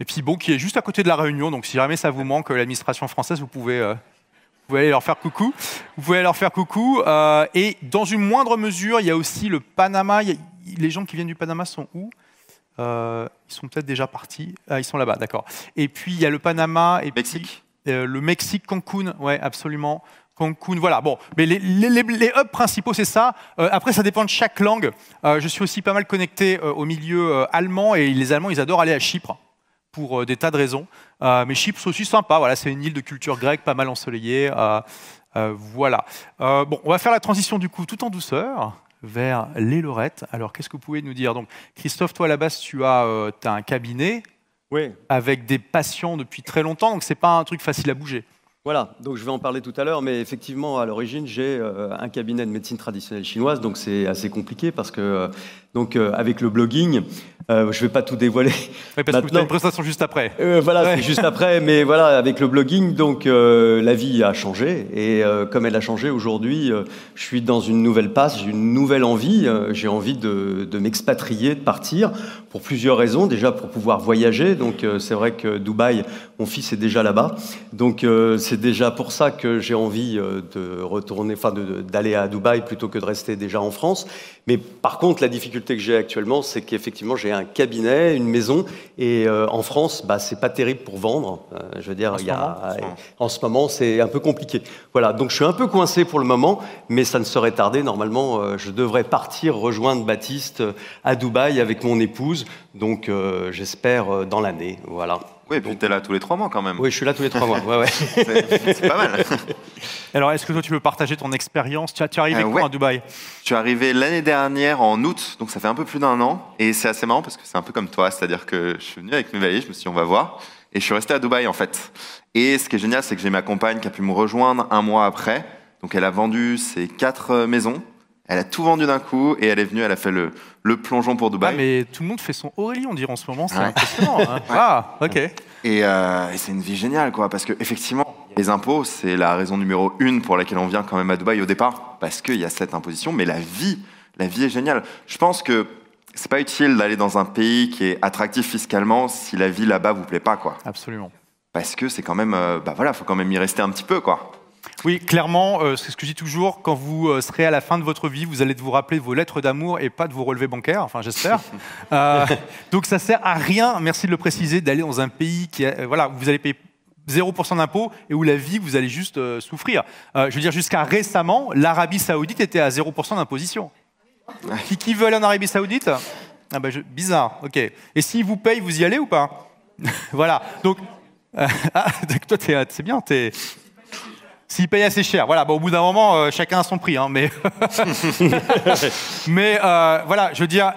Et puis bon, qui est juste à côté de la Réunion, donc si jamais ça vous manque, l'administration française, vous pouvez, euh, vous pouvez aller leur faire coucou. Vous pouvez aller leur faire coucou. Euh, et dans une moindre mesure, il y a aussi le Panama. les gens qui viennent du Panama sont où? Euh, Ils sont peut-être déjà partis. Ah, ils sont là-bas, d'accord. Et puis il y a le Panama et Mexique. le Mexique, Cancun, ouais, absolument. Cancun, voilà. Bon, mais les, les, hubs principaux, c'est ça. après, ça dépend de chaque langue. je suis aussi pas mal connecté au milieu allemand et les Allemands, ils adorent aller à Chypre pour euh, des tas de raisons. Euh, mais Chypre, aussi sympa. Voilà, c'est une île de culture grecque, pas mal ensoleillée. Euh, voilà. bon, on va faire la transition du coup tout en douceur vers les Lorettes. Alors, qu'est-ce que vous pouvez nous dire? Donc, Christophe, toi à la base, tu as, as un cabinet oui. avec des patients depuis très longtemps, donc c'est pas un truc facile à bouger. Voilà, donc je vais en parler tout à l'heure, mais effectivement, à l'origine, j'ai un cabinet de médecine traditionnelle chinoise, donc c'est assez compliqué parce que, donc, avec le blogging, euh, je ne vais pas tout dévoiler. [laughs] Oui, parce que tu as une prestation juste après. Euh, voilà, c'est juste après. Mais voilà, avec le blogging, donc euh, la vie a changé. Et comme elle a changé aujourd'hui, je suis dans une nouvelle passe, j'ai une nouvelle envie. j'ai envie de, de m'expatrier, de partir, pour plusieurs raisons. Déjà pour pouvoir voyager. Donc c'est vrai que Dubaï, mon fils est déjà là-bas. Donc c'est déjà pour ça que j'ai envie de retourner, enfin d'aller à Dubaï plutôt que de rester déjà en France. Mais par contre, la difficulté que j'ai actuellement, c'est qu'effectivement, j'ai un cabinet, une maison, et euh, en France, bah, c'est pas terrible pour vendre. Euh, je veux dire, en, il y a, en ce moment, c'est un peu compliqué. Voilà, donc je suis un peu coincé pour le moment, mais ça ne serait tardé. Normalement, euh, je devrais partir rejoindre Baptiste à Dubaï avec mon épouse, donc j'espère dans l'année. Voilà. Oui, et puis t'es là tous les trois mois quand même. Oui, je suis là tous les trois mois. Ouais, ouais. [laughs] C'est c'est pas mal. [laughs] Alors, est-ce que toi, tu peux partager ton expérience? Tu as- tu es arrivé Euh, quand ouais. à Dubaï? Je suis arrivé l'année dernière en août, donc ça fait un peu plus d'un an. Et c'est assez marrant parce que c'est un peu comme toi, c'est-à-dire que je suis venu avec mes valises, je me suis dit on va voir. Et je suis resté à Dubaï en fait. Et ce qui est génial, c'est que j'ai ma compagne qui a pu me rejoindre un mois après. Donc elle a vendu ses quatre euh, maisons. Elle a tout vendu d'un coup et elle est venue, elle a fait le, le plongeon pour Ah, Dubaï. mais tout le monde fait son Aurélie, on dirait en ce moment, c'est Ouais. impressionnant. hein. [laughs] Ah, ok. Et, euh, et c'est une vie géniale, quoi, parce que effectivement, les impôts, c'est la raison numéro une pour laquelle on vient quand même à Dubaï au départ, parce qu'il y a cette imposition, mais la vie, la vie est géniale. Je pense que c'est pas utile d'aller dans un pays qui est attractif fiscalement si la vie là-bas vous plaît pas, quoi, Absolument. parce que c'est quand même, euh, bah voilà, faut quand même y rester un petit peu, quoi. Oui, clairement, euh, c'est ce que je dis toujours, quand vous euh, serez à la fin de votre vie, vous allez vous rappeler de vos lettres d'amour et pas de vos relevés bancaires, enfin j'espère. [laughs] Euh, donc ça sert à rien, merci de le préciser, d'aller dans un pays qui, a- euh, voilà, où vous allez payer 0% d'impôts et où la vie, vous allez juste euh, souffrir. Euh, je veux dire, jusqu'à récemment, l'Arabie Saoudite était à 0% d'imposition. Qui, qui veut aller en Arabie Saoudite? Ah bah, je- Bizarre, ok. Et s'ils vous payent, vous y allez ou pas? [laughs] Voilà, donc, euh, [laughs] ah, donc toi, c'est bien, t'es... S'ils payent assez cher, voilà. Bon, au bout d'un moment, euh, chacun a son prix, hein, mais [laughs] mais euh, voilà, je veux dire,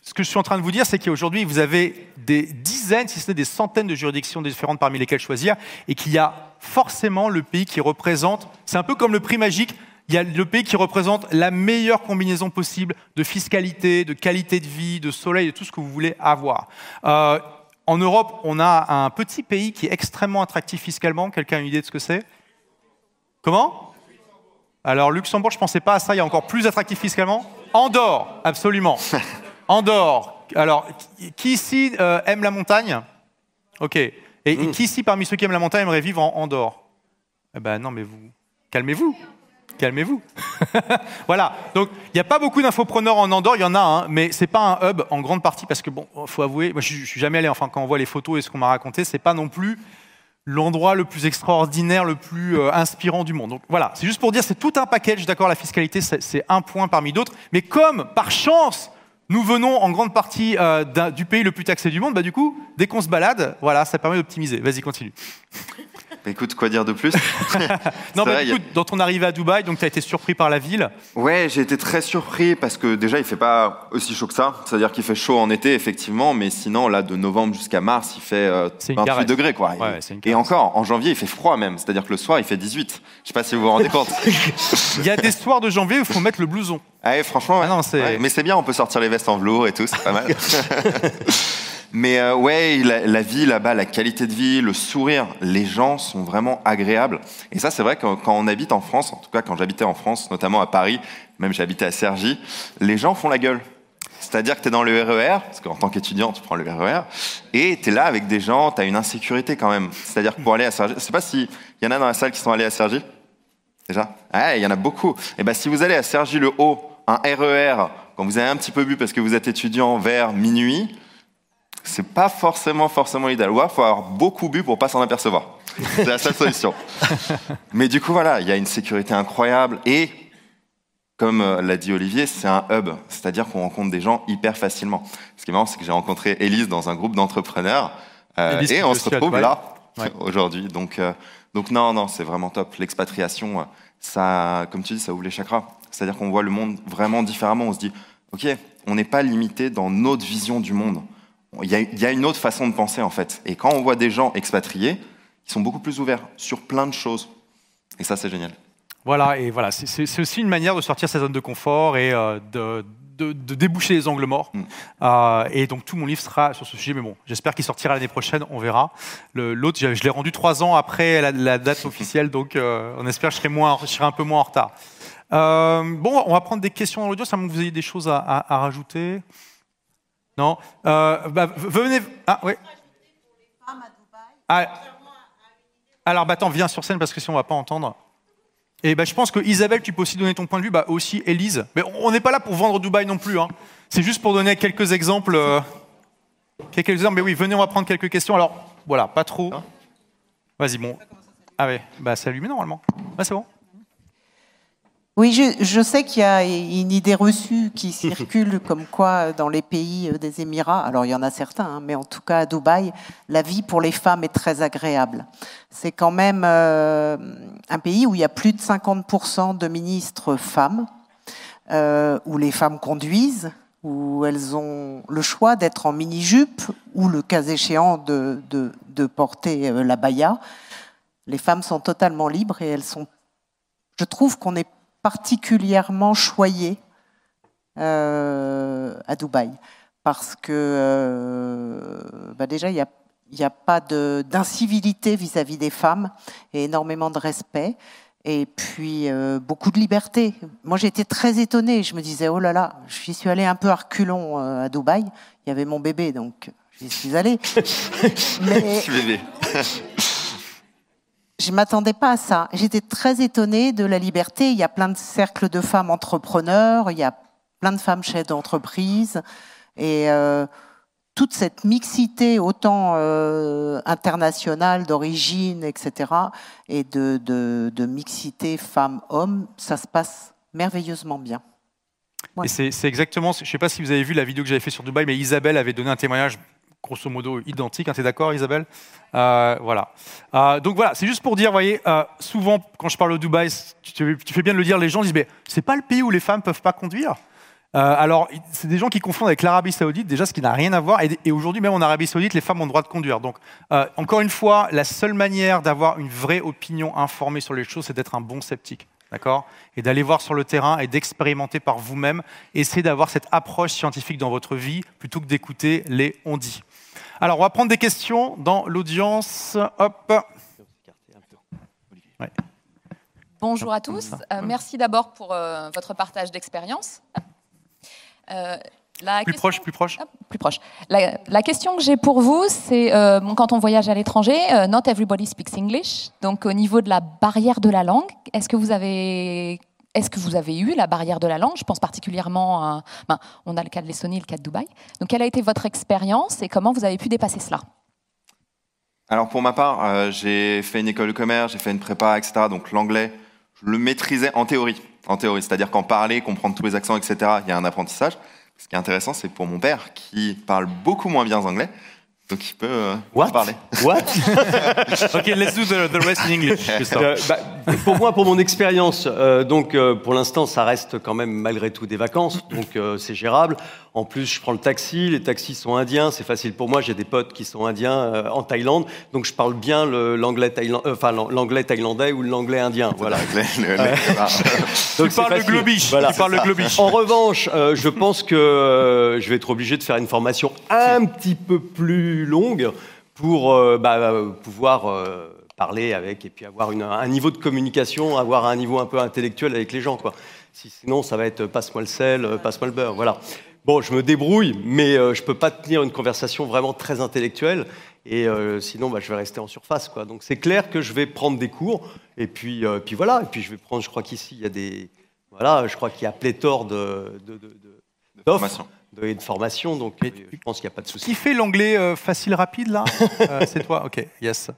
ce que je suis en train de vous dire, c'est qu'aujourd'hui, vous avez des dizaines, si ce n'est des centaines de juridictions différentes parmi lesquelles choisir, et qu'il y a forcément le pays qui représente. C'est un peu comme le prix magique. Il y a le pays qui représente la meilleure combinaison possible de fiscalité, de qualité de vie, de soleil, de tout ce que vous voulez avoir. Euh, en Europe, on a un petit pays qui est extrêmement attractif fiscalement. Quelqu'un a une idée de ce que c'est? Comment? Alors, Luxembourg, je ne pensais pas à ça, il y a encore plus attractif fiscalement. Andorre, absolument. [laughs] Andorre. Alors, qui- ici euh, aime la montagne? Ok. Et, et qui ici, parmi ceux qui aiment la montagne, aimerait vivre en Andorre? Eh ben non, mais vous, calmez-vous. Calmez-vous. [laughs] voilà. Donc, il n'y a pas beaucoup d'infopreneurs en Andorre. Il y en a un, mais c'est pas un hub en grande partie parce que bon, faut avouer, moi, je, je suis jamais allé. Enfin, quand on voit les photos et ce qu'on m'a raconté, c'est pas non plus l'endroit le plus extraordinaire, le plus euh, inspirant du monde. Donc voilà, c'est juste pour dire, c'est tout un package, d'accord, la fiscalité, c'est un point parmi d'autres, mais comme, par chance, nous venons en grande partie euh, du pays le plus taxé du monde, bah du coup, dès qu'on se balade, voilà, ça permet d'optimiser. Vas-y, continue. Écoute, quoi dire de plus [laughs] Non, bah, il y a- dans ton arrivée à Dubaï, donc tu as été surpris par la ville. Ouais, j'ai été très surpris parce que déjà il fait pas aussi chaud que ça. C'est-à-dire qu'il fait chaud en été effectivement, mais sinon là de novembre jusqu'à mars il fait euh, C'est une 28 caresse. degrés quoi. Ouais, Et- encore en janvier il fait froid même. C'est-à-dire que le soir il fait 18. Je sais pas si vous vous rendez compte. [laughs] Il y a des soirs de janvier où il faut mettre le blouson. Ah ouais, franchement. Ah non, ouais. Mais c'est bien, on peut sortir les vestes en velours et tout, c'est pas mal. [laughs] Mais euh, ouais, la, vie là-bas, la qualité de vie, le sourire, les gens sont vraiment agréables. Et ça, c'est vrai que quand on habite en France, en tout cas quand j'habitais en France, notamment à Paris, même j'habitais à Cergy, les gens font la gueule. C'est-à-dire que tu es dans le RER, parce qu'en tant qu'étudiant, tu prends le RER, et tu es là avec des gens, tu as une insécurité quand même. C'est-à-dire que pour aller à Cergy, je sais pas s'il y en a dans la salle qui sont allés à Cergy? Déjà? Ah, il y en a beaucoup. Et ben, si vous allez à Cergy-le-Haut, un RER, quand vous avez un petit peu bu parce que vous êtes étudiant vers minuit, c'est pas forcément forcément idéal. Ou alors, faut avoir beaucoup bu pour pas s'en apercevoir. C'est la seule solution. [laughs] Mais du coup, voilà, il y a une sécurité incroyable et, comme euh, l'a dit Olivier, c'est un hub, c'est-à-dire qu'on rencontre des gens hyper facilement. Ce qui est marrant, c'est que j'ai rencontré Élise dans un groupe d'entrepreneurs euh, et on se retrouve là Ouais. aujourd'hui. Donc, euh, donc non, non, c'est vraiment top. L'expatriation, ça, comme tu dis, ça ouvre les chakras. C'est-à-dire qu'on voit le monde vraiment différemment. On se dit, ok, on n'est pas limité dans notre vision du monde. Il y, a, il y a une autre façon de penser en fait. Et quand on voit des gens expatriés, ils sont beaucoup plus ouverts sur plein de choses. Et ça, c'est génial. Voilà, et voilà, c'est- aussi une manière de sortir de sa zone de confort et euh, de, de- de déboucher les angles morts. Mm. Euh, et donc tout mon livre sera sur ce sujet, mais bon, j'espère qu'il sortira l'année prochaine, on verra. L'autre, je, l'ai rendu trois ans après la, la date [laughs] officielle, donc euh, on espère que je serai, moins, je serai un peu moins en retard. Euh, bon, on va prendre des questions dans l'audio, ça que vous ayez des choses à, à- à rajouter. Non Euh, bah, Venez. Ah, oui. Ah, alors, bah, attends, viens sur scène parce que sinon on va pas entendre. Et bah, je pense que Isabelle, tu peux aussi donner ton point de vue, bah, aussi Élise. Mais on n'est pas là pour vendre Dubaï non plus. hein. C'est juste pour donner quelques exemples. euh, quelques exemples. Mais oui, venez, on va prendre quelques questions. Alors, voilà, pas trop. Vas-y, bon. Ah ouais, bah c'est allumé normalement. Ouais, c'est bon? Oui, je, je sais qu'il y a une idée reçue qui [laughs] circule comme quoi dans les pays euh, des Émirats, alors il y en a certains, hein, mais en tout cas à Dubaï, la vie pour les femmes est très agréable. C'est quand même euh, un pays où il y a plus de 50% de ministres femmes, euh, où les femmes conduisent, où elles ont le choix d'être en mini-jupe ou le cas échéant de, de, de porter euh, la baya. Les femmes sont totalement libres et elles sont. Je trouve qu'on est particulièrement choyé euh, à Dubaï. Parce que euh, bah déjà il n'y a, y a, pas d'incivilité vis-à-vis des femmes et énormément de respect. Et puis euh, beaucoup de liberté. Moi j'étais très étonnée, je me disais oh là là, j'y suis allée un peu à reculons à Dubaï, il y avait mon bébé donc j'y suis allée. [laughs] Mais... Je m'attendais pas à ça. J'étais très étonnée de la liberté. Il y a plein de cercles de femmes entrepreneurs, il y a plein de femmes chefs d'entreprise, et euh, toute cette mixité, autant euh, internationale, d'origine, etc., et de, de, de mixité femmes-hommes, ça se passe merveilleusement bien. Ouais. Et c'est exactement, je ne sais pas si vous avez vu la vidéo que j'avais fait sur Dubaï, mais Isabelle avait donné un témoignage grosso modo identique. Hein, tu es d'accord, Isabelle? Euh, Voilà. Euh, donc voilà, c'est juste pour dire, vous voyez, euh, souvent quand je parle au Dubaï, tu, fais bien de le dire, les gens disent, mais c'est pas le pays où les femmes peuvent pas conduire. Alors, c'est des gens qui confondent avec l'Arabie Saoudite, déjà, ce qui n'a rien à voir. Et, et aujourd'hui, même en Arabie Saoudite, les femmes ont le droit de conduire. Donc, encore une fois, la seule manière d'avoir une vraie opinion informée sur les choses, c'est d'être un bon sceptique. D'accord? Et d'aller voir sur le terrain et d'expérimenter par vous-même. Essayez d'avoir cette approche scientifique dans votre vie plutôt que d'écouter les on dit. Alors, on va prendre des questions dans l'audience. Hop. Bonjour à tous. Euh, merci d'abord pour euh, votre partage d'expérience. Euh, plus question... proche, plus proche. Ah, plus proche. La, la question que j'ai pour vous, c'est euh, bon, quand on voyage à l'étranger, euh, not everybody speaks English. Donc, au niveau de la barrière de la langue, est-ce que vous avez est-ce que vous avez eu la barrière de la langue? Je pense particulièrement à. Ben, on a le cas de l'Estonie, le cas de Dubaï. Donc, quelle a été votre expérience et comment vous avez pu dépasser cela? Alors, pour ma part, euh, j'ai fait une école de commerce, j'ai fait une prépa, etc. Donc, l'anglais, je le maîtrisais en théorie. En théorie, c'est-à-dire qu'en parler, comprendre tous les accents, etc., il y a un apprentissage. Ce qui est intéressant, c'est pour mon père, qui parle beaucoup moins bien anglais, donc il peut euh, What? parler. What? [laughs] Ok, let's do the, the rest in English. [laughs] Euh, bah, pour moi, pour mon expérience, euh, donc euh, pour l'instant, ça reste quand même malgré tout des vacances, donc euh, c'est gérable. En plus, je prends le taxi, les taxis sont indiens, c'est facile pour moi. J'ai des potes qui sont indiens euh, en Thaïlande, donc je parle bien l'anglais thaïland, enfin l'anglais thaïlandais ou l'anglais indien. [laughs] Voilà. donc tu parles le globish. Voilà. Tu parles le globish. En revanche, je pense que je vais être obligé de faire une formation un petit peu plus longue pour euh, bah, pouvoir euh, parler avec et puis avoir un niveau de communication, avoir un niveau un peu intellectuel avec les gens. Quoi. Si, sinon, ça va être passe-moi le sel, passe-moi le beurre. Voilà. Bon, je me débrouille, mais euh, je peux pas tenir une conversation vraiment très intellectuelle. Et euh, sinon, bah, je vais rester en surface. Quoi. Donc c'est clair que je vais prendre des cours. Et puis, euh, puis voilà. Et puis je vais prendre. Je crois qu'ici il y a des. Voilà. Je crois qu'il y a pléthore de, formation de, de formation, donc Mais je pense qu'il n'y a pas de souci. Qui fait l'anglais euh, facile, rapide, là [laughs] euh, C'est toi Ok, yes.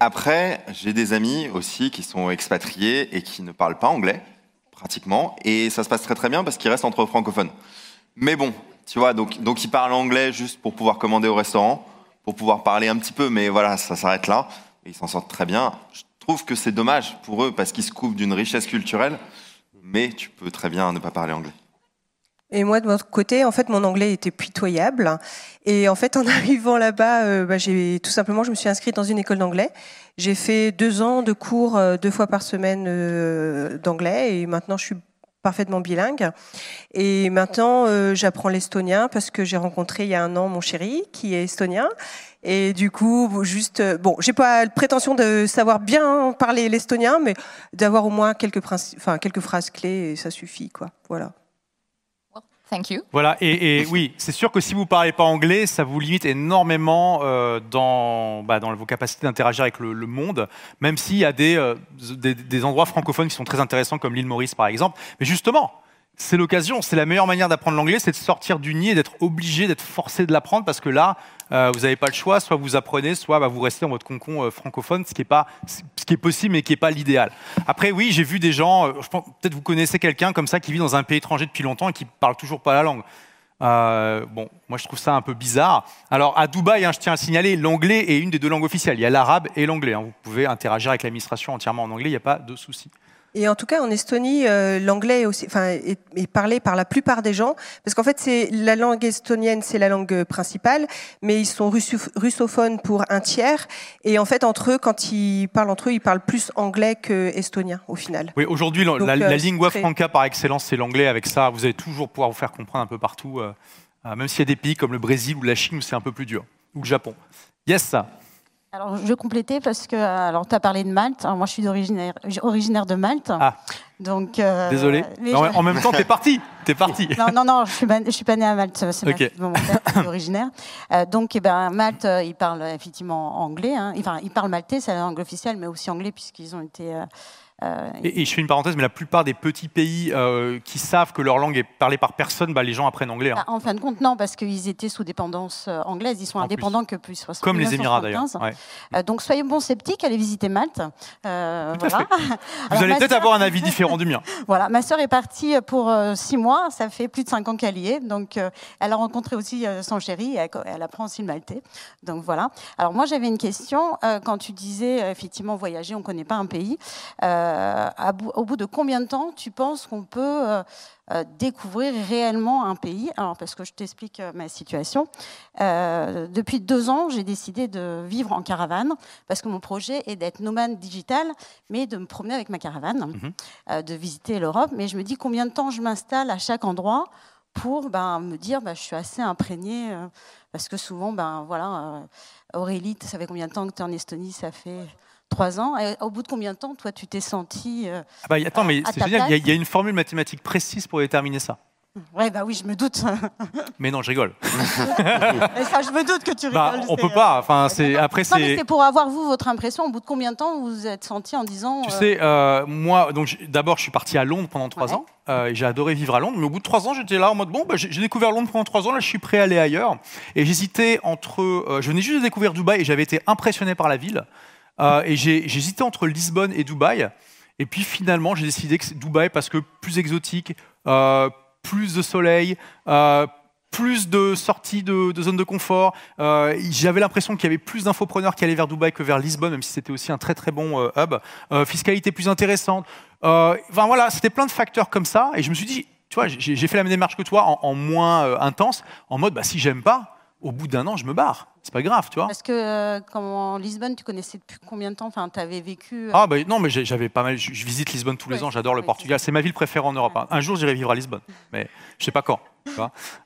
Après, j'ai des amis aussi qui sont expatriés et qui ne parlent pas anglais, pratiquement, et ça se passe très très bien parce qu'ils restent entre francophones. Mais bon, tu vois, donc, donc ils parlent anglais juste pour pouvoir commander au restaurant, pour pouvoir parler un petit peu, mais voilà, ça s'arrête là, et ils s'en sortent très bien. Je trouve que c'est dommage pour eux parce qu'ils se coupent d'une richesse culturelle, mais tu peux très bien ne pas parler anglais. Et moi, de votre côté, en fait, mon anglais était pitoyable. Et en fait, en [laughs] arrivant là-bas, euh, bah, j'ai tout simplement, je me suis inscrite dans une école d'anglais. J'ai fait deux ans de cours euh, deux fois par semaine euh, d'anglais, et maintenant, je suis parfaitement bilingue. Et maintenant, euh, j'apprends l'estonien parce que j'ai rencontré il y a un an mon chéri qui est estonien. Et du coup, juste, bon, j'ai pas la prétention de savoir bien parler l'estonien, mais d'avoir au moins quelques, enfin, quelques phrases clés, et ça suffit, quoi. Voilà. Thank you. Voilà, et, et [laughs] oui, c'est sûr que si vous ne parlez pas anglais, ça vous limite énormément euh, dans, bah, dans vos capacités d'interagir avec le, le, monde, même s'il y a des, euh, des, des, endroits francophones qui sont très intéressants, comme l'île Maurice par exemple. Mais justement, c'est l'occasion, c'est la meilleure manière d'apprendre l'anglais, c'est de sortir du nid et d'être obligé, d'être forcé de l'apprendre parce que là, euh, vous n'avez pas le choix, soit vous apprenez, soit bah, vous restez dans votre concon euh, francophone, ce qui est pas, ce qui est possible mais qui n'est pas l'idéal. Après, oui, j'ai vu des gens, euh, peut-être vous connaissez quelqu'un comme ça qui vit dans un pays étranger depuis longtemps et qui parle toujours pas la langue. Bon, moi je trouve ça un peu bizarre. Alors à Dubaï, hein, je tiens à signaler, l'anglais est une des deux langues officielles. Il y a l'arabe et l'anglais. hein. Vous pouvez interagir avec l'administration entièrement en anglais, il n'y a pas de souci. Et en tout cas, en Estonie, euh, l'anglais est, aussi, enfin, est, est parlé par la plupart des gens, parce qu'en fait, c'est la langue estonienne, c'est la langue principale, mais ils sont russophones pour un tiers, et en fait, entre eux, quand ils parlent entre eux, ils parlent plus anglais que estonien, au final. Oui, aujourd'hui, la, la- euh, la c'est lingua franca par excellence, c'est l'anglais. Avec ça, vous allez toujours pouvoir vous faire comprendre un peu partout, euh, euh, même s'il y a des pays comme le Brésil ou la Chine où c'est un peu plus dur, ou le Japon. Yes, ça. Alors, je vais compléter parce que alors, tu parlé de Malte. Alors, moi, je suis originaire de Malte. Ah. Donc, euh, Désolé. mais en, je- en même temps, t'es parti. [laughs] T'es parti. Non, non, non, je suis, pas- je suis pas née à Malte, c'est ma- Ok. mon père qui est [coughs] originaire. Euh, donc, eh ben, Malte, euh, il parle effectivement anglais. hein. Enfin, il parle maltais, c'est la langue officielle, mais aussi anglais puisqu'ils ont été. euh, Et, et je fais une parenthèse, mais la plupart des petits pays qui savent que leur langue est parlée par personne, bah, les gens apprennent anglais. hein. bah, en fin de compte, non, parce qu'ils étaient sous dépendance anglaise. Ils sont En indépendants que depuis 60 Comme les Émirats d'ailleurs. 1975. Ouais. Donc, soyez bons sceptiques, allez visiter Malte. Tout à voilà. [laughs] Vous Alors, allez peut-être avoir un avis différent mien. [laughs] Voilà, ma sœur est partie pour euh, six mois. Ça fait plus de cinq ans qu'elle y est. Donc, euh, elle a rencontré aussi euh, son chéri. Et elle, apprend aussi le maltais. Donc voilà. Alors moi, j'avais une question. Euh, quand tu disais euh, effectivement voyager, on ne connaît pas un pays. Euh, au bout de combien de temps tu penses qu'on peut euh, découvrir réellement un pays Alors parce que je t'explique euh, ma situation. Euh, depuis deux ans, j'ai décidé de vivre en caravane parce que mon projet est d'être nomade digital, mais de me promener avec ma caravane Mhm. euh, de visiter l'Europe, mais je me dis combien de temps je m'installe à chaque endroit pour ben, me dire ben, je suis assez imprégnée, parce que souvent, ben, voilà, Aurélie, ça fait combien de temps que tu es en Estonie? Ça fait trois ans. Et au bout de combien de temps, toi, tu t'es sentie euh, Ah bah, attends, mais c'est génial, il y, y a une formule mathématique précise pour déterminer ça. Ouais, bah oui, je me doute. [laughs] Mais non, je rigole. [laughs] Ça, je me doute que tu Bah, rigoles. on c'est- peut pas. Enfin, c'est après c'est. c'est pour avoir, vous, votre impression, au bout de combien de temps vous vous êtes senti en disant... Tu euh, sais, euh, moi, donc d'abord, je suis parti à Londres pendant trois Ouais. ans. euh, et j'ai adoré vivre à Londres. Mais au bout de trois ans, j'étais là en mode bon, bah, j'ai j'ai découvert Londres pendant trois ans. Là, je suis prêt à aller ailleurs. Et j'hésitais entre. euh, je venais juste de découvrir Dubaï et j'avais été impressionné par la ville. Euh, et j'hésitais entre Lisbonne et Dubaï. Et puis finalement, j'ai décidé que c'est Dubaï parce que plus exotique, euh, plus de soleil. euh, plus de sorties de, de zones de confort. Euh, J'avais l'impression qu'il y avait plus d'infopreneurs qui allaient vers Dubaï que vers Lisbonne, même si c'était aussi un très très bon hub. Fiscalité plus intéressante. Enfin voilà, c'était plein de facteurs comme ça. Et je me suis dit, tu vois, j'ai fait la même démarche que toi, en, moins intense, en mode, bah, si j'aime pas, au bout d'un an, je me barre. C'est pas grave, tu vois. Parce que euh, quand en Lisbonne, tu connaissais depuis combien de temps? Enfin, tu avais vécu... euh, Ah bah non, mais j'avais pas mal. Je, visite Lisbonne tous les Ouais, ans. J'adore le Portugal. C'est ma ville préférée en Europe. hein. Un jour, j'irai vivre à Lisbonne, mais je sais pas quand.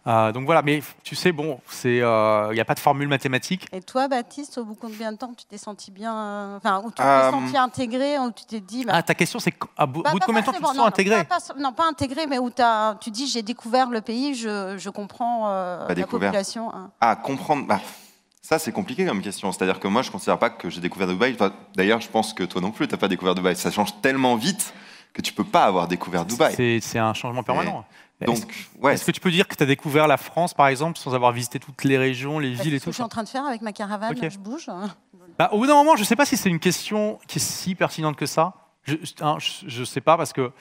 Euh, donc voilà. Mais tu sais, bon, c'est, il n'y a pas de formule mathématique. Et toi, Baptiste, au bout de combien de temps tu t'es senti bien, euh, enfin, où tu Euh, t'es senti intégré, où tu t'es dit, bah, Ah, ta question, c'est à bout, bah, bout de combien de temps tu te sens non, intégré non, pas, pas- non, pas intégré, mais où t'as- tu dis, j'ai découvert le pays, je, je comprends euh, la découvert. population. hein. À comprendre. bah, ça, c'est compliqué comme question. C'est-à-dire que moi, je ne considère pas que j'ai découvert Dubaï. D'ailleurs, je pense que toi non plus, tu n'as pas découvert Dubaï. Ça change tellement vite que tu peux pas avoir découvert Dubaï. C'est un changement permanent. Donc, ouais, est-ce que tu peux dire que tu as découvert la France, par exemple, sans avoir visité toutes les régions, les Bah, villes c'est et ce que tout je suis en train de faire avec ma caravane, je bouge. hein. [laughs] Bah, Au bout d'un moment, je ne sais pas si c'est une question qui est si pertinente que ça. Je ne sais pas parce que.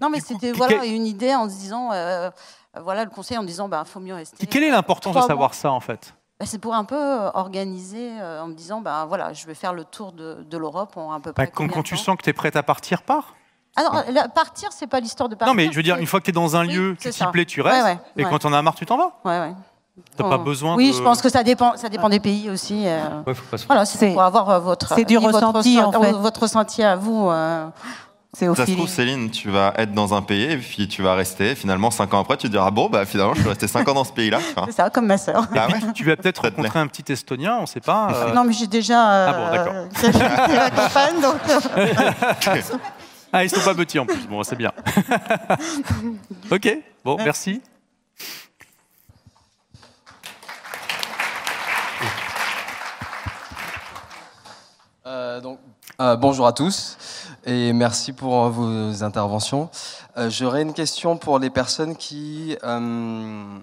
Non, mais coup, c'était que- voilà, une idée en se disant, euh, euh, voilà le conseil en disant, bah, faut mieux rester. Quelle est l'importance de savoir ça en fait? Bah, c'est pour un peu euh, organiser euh, en me disant, bah, voilà, je vais faire le tour de, de l'Europe en un peu Bah, près. quand, quand tu sens que tu es prête à partir, pars. Ah non, la- partir, c'est pas l'histoire de partir. non, mais je veux dire, une fois que tu es dans un Oui, lieu, c'est tu t'y plais, tu Ouais, restes. ouais, et quand on as marre, tu t'en vas. Ouais, ouais. Tu n'as Oh. pas besoin Oui, de. je pense que ça dépend, ça dépend des pays aussi. euh. Ouais, faut pas se- Voilà, c'est pour avoir euh, votre. c'est du votre ressenti, en ressenti- fait. Votre ressenti à vous. euh. C'est au ça se trouve, Céline, tu vas être dans un pays et puis tu vas rester. Finalement, cinq ans après, tu te diras bon, bah finalement, je suis resté cinq ans dans ce pays-là. Enfin, [laughs] C'est ça, comme ma sœur. Ah ouais [laughs] tu vas peut-être rencontrer un petit Estonien, on ne sait pas. euh. Non, mais j'ai déjà. euh, Ah bon, d'accord. [laughs] j'ai quitté ma campagne, donc. Euh, Ah, ils sont pas petits en plus. Bon, c'est bien. [laughs] ok, bon, merci. Euh, donc, euh, bonjour à tous. et merci pour vos interventions. Euh, J'aurais une question pour les personnes qui euh,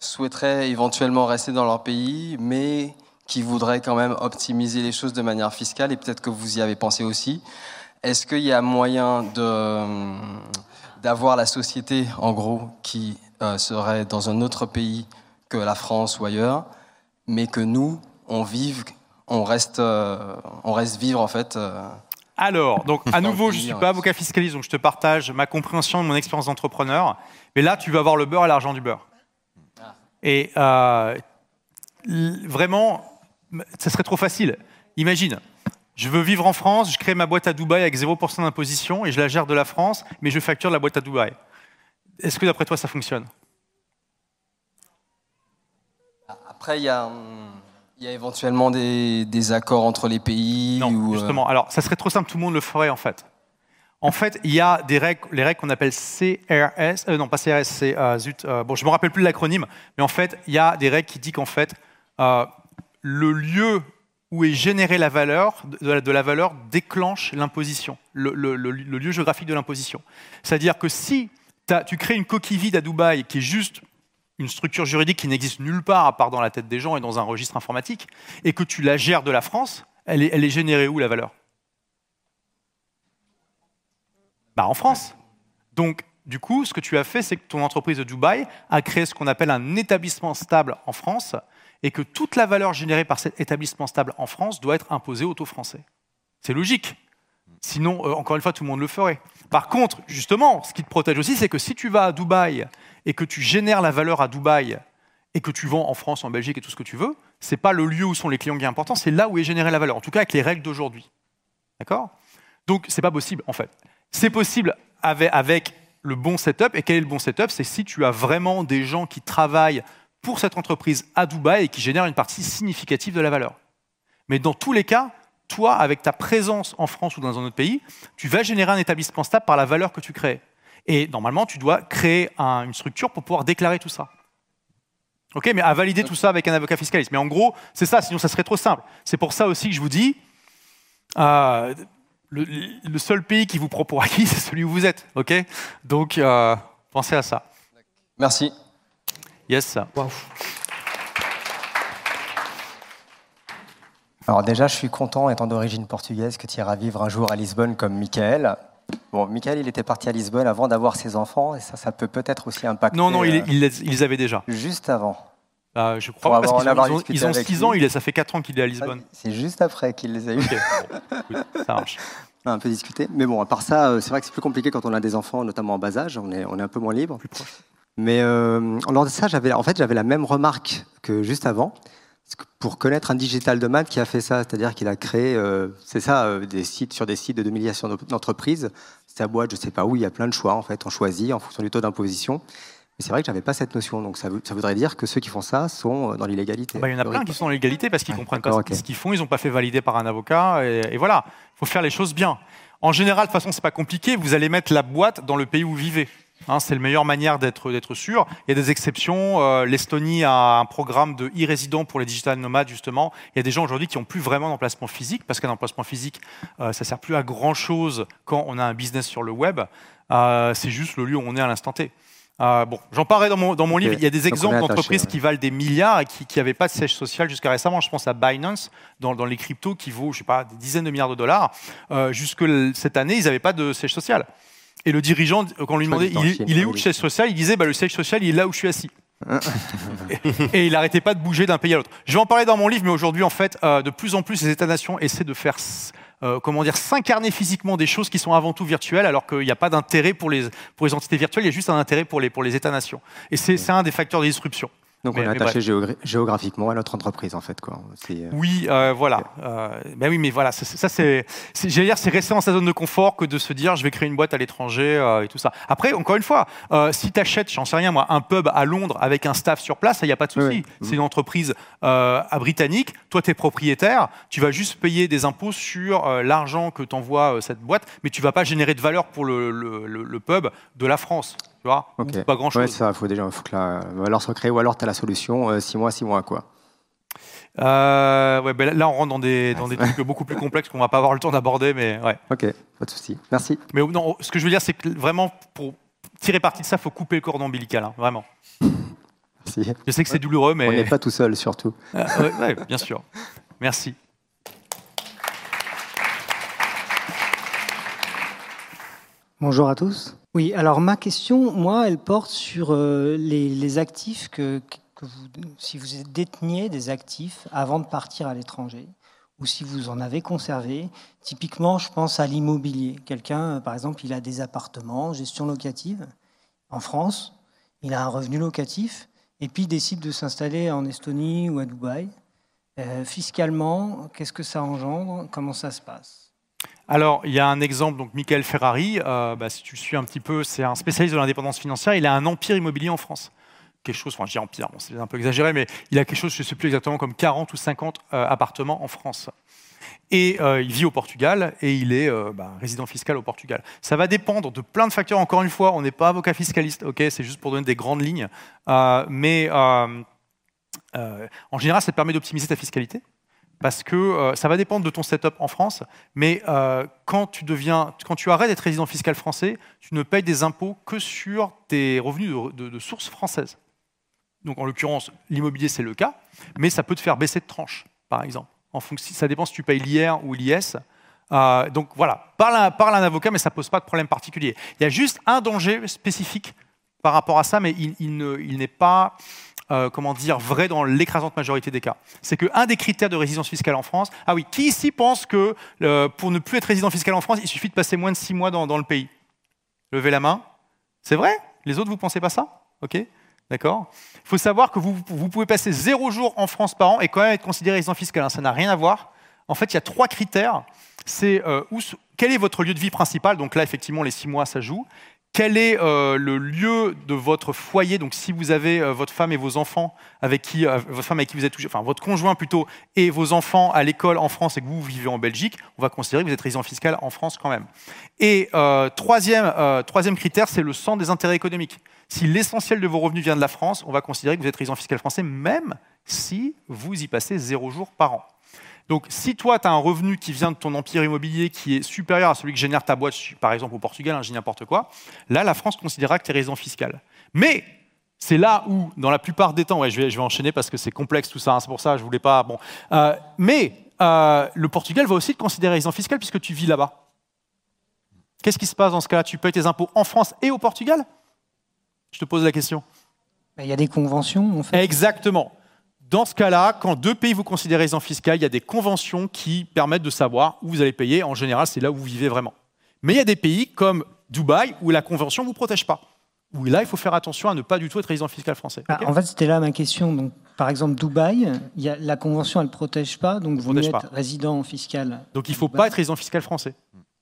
souhaiteraient éventuellement rester dans leur pays, mais qui voudraient quand même optimiser les choses de manière fiscale, et peut-être que vous y avez pensé aussi. Est-ce qu'il y a moyen d'avoir la société, en gros, qui euh, serait dans un autre pays que la France ou ailleurs, mais que nous, on vive, on reste, euh, on reste vivre en fait. euh, Alors, donc à nouveau, je ne suis ouais. pas avocat fiscaliste, donc je te partage ma compréhension de mon expérience d'entrepreneur. Mais là, tu vas avoir le beurre et l'argent du beurre. Et euh, l- vraiment, ça serait trop facile. Imagine, je veux vivre en France, je crée ma boîte à Dubaï avec 0% d'imposition et je la gère de la France, mais je facture la boîte à Dubaï. Est-ce que d'après toi, ça fonctionne? Après, il y a, il y a éventuellement des, des accords entre les pays. Non, ou, euh, justement. Alors, ça serait trop simple, tout le monde le ferait en fait. En fait, il y a des règles, les règles qu'on appelle CRS, euh, non pas CRS, c'est euh, zut, bon, je me rappelle plus de l'acronyme, mais en fait, il y a des règles qui disent qu'en fait, le lieu où est générée la valeur, de la, valeur déclenche l'imposition, le, lieu géographique de l'imposition. C'est-à-dire que si tu crées une coquille vide à Dubaï qui est juste une structure juridique qui n'existe nulle part à part dans la tête des gens et dans un registre informatique, et que tu la gères de la France, elle est, elle est générée où la valeur? Bah, En France. Donc, du coup, ce que tu as fait, c'est que ton entreprise de Dubaï a créé ce qu'on appelle un établissement stable en France, et que toute la valeur générée par cet établissement stable en France doit être imposée au taux français. C'est logique. Sinon, euh, encore une fois, tout le monde le ferait. Par contre, justement, ce qui te protège aussi, c'est que si tu vas à Dubaï et que tu génères la valeur à Dubaï et que tu vends en France, en Belgique et tout ce que tu veux, c'est pas le lieu où sont les clients qui est important, c'est là où est générée la valeur. En tout cas, avec les règles d'aujourd'hui. D'accord? Donc, c'est pas possible, en fait. C'est possible avec le bon setup. Et quel est le bon setup? C'est si tu as vraiment des gens qui travaillent pour cette entreprise à Dubaï et qui génèrent une partie significative de la valeur. Mais dans tous les cas, toi, avec ta présence en France ou dans un autre pays, tu vas générer un établissement stable par la valeur que tu crées. Et normalement, tu dois créer un- une structure pour pouvoir déclarer tout ça. Ok, mais à valider tout ça avec un avocat fiscaliste. Mais en gros, c'est ça, sinon ça serait trop simple. C'est pour ça aussi que je vous dis, euh, le, le seul pays qui vous prend pour [laughs] acquis, c'est celui où vous êtes. Ok? Donc, euh, pensez à ça. Merci. Yes. Alors déjà, je suis content, étant d'origine portugaise, que tu iras vivre un jour à Lisbonne comme Michael. Bon, Michael, il était parti à Lisbonne avant d'avoir ses enfants, et ça, ça peut peut-être aussi impacter. Non, non, il, euh, il les- ils les avaient déjà. Juste avant. Euh, je crois pas, parce qu'ils ont, ils ont- discuté ils ont avec 6 lui. ans, il ça fait 4 ans qu'il est à Lisbonne. C'est juste après qu'il les a eu. Écoute, ça marche. [laughs] On a un peu discuté. Mais bon, à part ça, euh, c'est vrai que c'est plus compliqué quand on a des enfants, notamment en bas âge. On est, on est un peu moins libre. Mais euh, lors de ça, j'avais, en fait, j'avais la même remarque que juste avant. Pour connaître un digital de maths qui a fait ça, c'est-à-dire qu'il a créé, euh, c'est ça, euh, des sites sur des sites de domiciliation d'entreprise. Sa boîte, je sais pas où, il y a plein de choix en fait. On choisit en fonction du taux d'imposition. Mais c'est vrai que j'avais pas cette notion. Donc ça, voudrait dire que ceux qui font ça sont dans l'illégalité. Bah, il y en a plein qui sont dans l'égalité parce qu'ils comprennent pas ce- qu'ils font, ils n'ont pas fait valider par un avocat, et, et voilà. Il faut faire les choses bien. En général, de toute façon, c'est pas compliqué. Vous allez mettre la boîte dans le pays où vous vivez. Hein, c'est la meilleure manière d'être sûr. Il y a des exceptions. Euh, L'Estonie a un programme de e-résident pour les digital nomades, justement. Il y a des gens aujourd'hui qui n'ont plus vraiment d'emplacement physique, parce qu'un emplacement physique, euh, ça sert plus à grand-chose quand on a un business sur le web. Euh, c'est juste le lieu où on est à l'instant T. Bon, j'en parlerai dans mon, dans mon Ok. livre. Il y a des exemples d'entreprises ouais. qui valent des milliards et qui n'avaient pas de siège social jusqu'à récemment. Je pense à Binance dans, dans les cryptos qui vaut, je sais pas, des dizaines de milliards de dollars. Jusque cette année, ils n'avaient pas de siège social. Et le dirigeant, quand on lui demandait, il, est- il où le siège social Il disait, bah, le siège social, il est là où je suis assis. et, et il n'arrêtait pas de bouger d'un pays à l'autre. Je vais en parler dans mon livre, mais aujourd'hui, en fait, euh, de plus en plus, les États-nations essaient de faire, euh, comment dire, s'incarner physiquement des choses qui sont avant tout virtuelles, alors qu'il n'y a pas d'intérêt pour les, pour les entités virtuelles, il y a juste un intérêt pour les, pour les États-nations. Et c'est un des facteurs de disruption. Donc Mais- on est attaché géogra- géographiquement à notre entreprise en fait. Quoi. Euh, Oui, euh, voilà. Euh, ben oui, mais voilà, ça, ça, c'est, j'allais dire, c'est rester dans sa zone de confort que de se dire, je vais créer une boîte à l'étranger euh, et tout ça. Après, encore une fois, si tu achètes, j'en sais rien moi, un pub à Londres avec un staff sur place, il n'y a pas de souci. Oui. C'est une entreprise à britannique. Toi, tu es propriétaire. Tu vas juste payer des impôts sur l'argent que t'envoie cette boîte, mais tu vas pas générer de valeur pour le, le- le- le pub de la France. Tu vois ok. Ou Pas grand chose. Ouais, ça, faut déjà, faut que la valeur soit créée, ou alors tu as la solution 6 mois, 6 mois quoi. Euh, ouais, ben là, on rentre dans des, dans des trucs beaucoup plus complexes qu'on va pas avoir le temps d'aborder, mais ouais. Ok, pas de souci. Merci. Mais non, ce que je veux dire, c'est que vraiment, pour tirer parti de ça, il faut couper le cordon ombilical, hein, vraiment. Merci. Je sais que c'est douloureux, mais. On n'est pas tout seul, surtout. Euh, [laughs] ouais, ouais, bien sûr. Merci. Bonjour à tous. Oui, alors ma question, moi, elle porte sur euh, les, actifs que, que vous, si vous déteniez des actifs avant de partir à l'étranger, ou si vous en avez conservé. Typiquement, je pense à l'immobilier. Quelqu'un, euh, par exemple, il a des appartements, gestion locative, en France, il a un revenu locatif, et puis il décide de s'installer en Estonie ou à Dubaï. Euh, fiscalement, qu'est-ce que ça engendre? Comment ça se passe? Alors, il y a un exemple, donc Michael Ferrari, euh, bah, si tu le suis un petit peu, c'est un spécialiste de l'indépendance financière, il a un empire immobilier en France. Quelque chose, enfin je dis empire, c'est un peu exagéré, mais il a quelque chose, je ne sais plus exactement, comme 40 ou 50 euh, appartements en France. Et euh, il vit au Portugal et il est bah, résident fiscal au Portugal. Ça va dépendre de plein de facteurs. Encore une fois, on n'est pas avocat fiscaliste, ok C'est juste pour donner des grandes lignes. Mais en général, ça te permet d'optimiser ta fiscalité parce que euh, ça va dépendre de ton setup en France, mais euh, quand, tu deviens, quand tu arrêtes d'être résident fiscal français, tu ne payes des impôts que sur tes revenus de, de, de source française. Donc en l'occurrence, l'immobilier c'est le cas, mais ça peut te faire baisser de tranche, par exemple. En fonction, ça dépend si tu payes l'IR ou l'IS. Euh, donc voilà, parle à, un avocat, mais ça pose pas de problème particulier. Il y a juste un danger spécifique par rapport à ça, mais ne- il n'est pas euh, comment dire, vrai dans l'écrasante majorité des cas. C'est qu'un des critères de résidence fiscale en France, ah oui, qui ici pense que euh, pour ne plus être résident fiscal en France, il suffit de passer moins de six mois dans, le pays? Levez la main. C'est vrai? Les autres, vous pensez pas ça? Ok D'accord Il faut savoir que vous, pouvez passer zéro jour en France par an et quand même être considéré résident fiscal. hein, ça n'a rien à voir. En fait, il y a trois critères. C'est euh, quel est votre lieu de vie principal? Donc là, effectivement, les six mois, ça joue. Quel est euh, le lieu de votre foyer? Donc, si vous avez euh, votre femme et vos enfants avec qui, euh, votre femme avec qui vous êtes, enfin votre conjoint plutôt, et vos enfants à l'école en France et que vous vivez en Belgique, on va considérer que vous êtes résident fiscal en France quand même. Et troisième, troisième critère, c'est le centre des intérêts économiques. Si l'essentiel de vos revenus vient de la France, on va considérer que vous êtes résident fiscal français, même si vous y passez zéro jour par an. Donc, si toi, tu as un revenu qui vient de ton empire immobilier qui est supérieur à celui que génère ta boîte, par exemple au Portugal, hein, je dis n'importe quoi, là, la France considérera que tu es résident fiscal. Mais c'est là où, dans la plupart des temps, ouais, je, vais, je vais enchaîner parce que c'est complexe tout ça, hein, c'est pour ça, je voulais pas. Bon, Euh, mais euh, le Portugal va aussi te considérer résident fiscal puisque tu vis là-bas. Qu'est-ce qui se passe dans ce cas-là? Tu payes tes impôts en France et au Portugal? Je te pose la question. Ben, Il y a des conventions, en fait. Exactement. Dans ce cas-là, quand deux pays vous considèrent résident fiscal, il y a des conventions qui permettent de savoir où vous allez payer. En général, c'est là où vous vivez vraiment. Mais il y a des pays comme Dubaï où la convention ne vous protège pas. Où là, il faut faire attention à ne pas du tout être résident fiscal français. Ah, En fait, c'était là ma question. Donc, par exemple, Dubaï, il y a, la convention, elle ne protège pas, donc vous n'êtes pas. résident fiscal Donc il ne faut Dubaï. pas être résident fiscal français.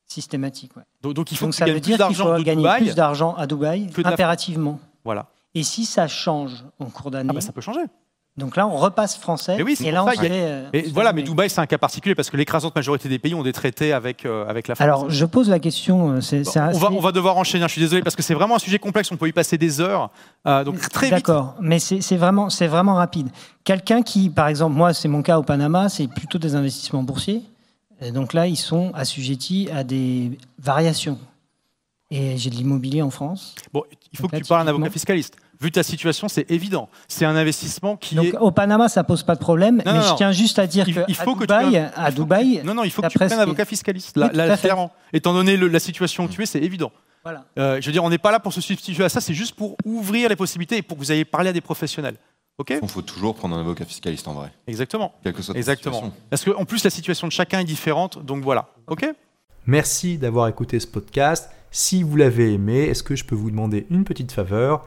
systématique. ouais. Donc, donc il faut Donc ça veut dire qu'il faut de gagner Dubaï. plus d'argent à Dubaï la impérativement. Voilà. Et si ça change en cours d'année, Ah bah, ça peut changer. Donc là on repasse français. Mais oui, c'est et là on serait, euh, Et voilà, mais Dubaï, c'est un cas particulier parce que l'écrasante majorité des pays ont des traités avec, euh, avec la France. Alors je pose la question. euh, on, va, on va devoir enchaîner, hein, je suis désolé, parce que c'est vraiment un sujet complexe, on peut y passer des heures. Euh, donc très vite. D'accord, mais c'est, c'est vraiment, c'est vraiment rapide. Quelqu'un qui, par exemple, moi c'est mon cas au Panama, c'est plutôt des investissements boursiers. Et donc là ils sont assujettis à des variations. Et j'ai de l'immobilier en France. Bon, il faut Donc que là, tu parles à un avocat fiscaliste. Vu ta situation, c'est évident. C'est un investissement qui Donc est. au Panama, ça pose pas de problème, Non, mais non, je non. tiens juste à dire Il- que il faut à que tu Dubaï, aies- à Dubaï, Non, non, il faut que tu prennes un avocat fiscaliste. Oui, fait. clairement. Étant donné le- la situation où tu es, c'est évident. Voilà. Euh, je veux dire, on n'est pas là pour se substituer à ça, c'est juste pour ouvrir les possibilités et pour que vous ayez parlé à des professionnels. OK? Il faut toujours prendre un avocat fiscaliste en vrai. Exactement. Quelle que soit Exactement. situation. Parce qu'en plus, la situation de chacun est différente, donc voilà. OK? Merci d'avoir écouté ce podcast. Si vous l'avez aimé, est-ce que je peux vous demander une petite faveur?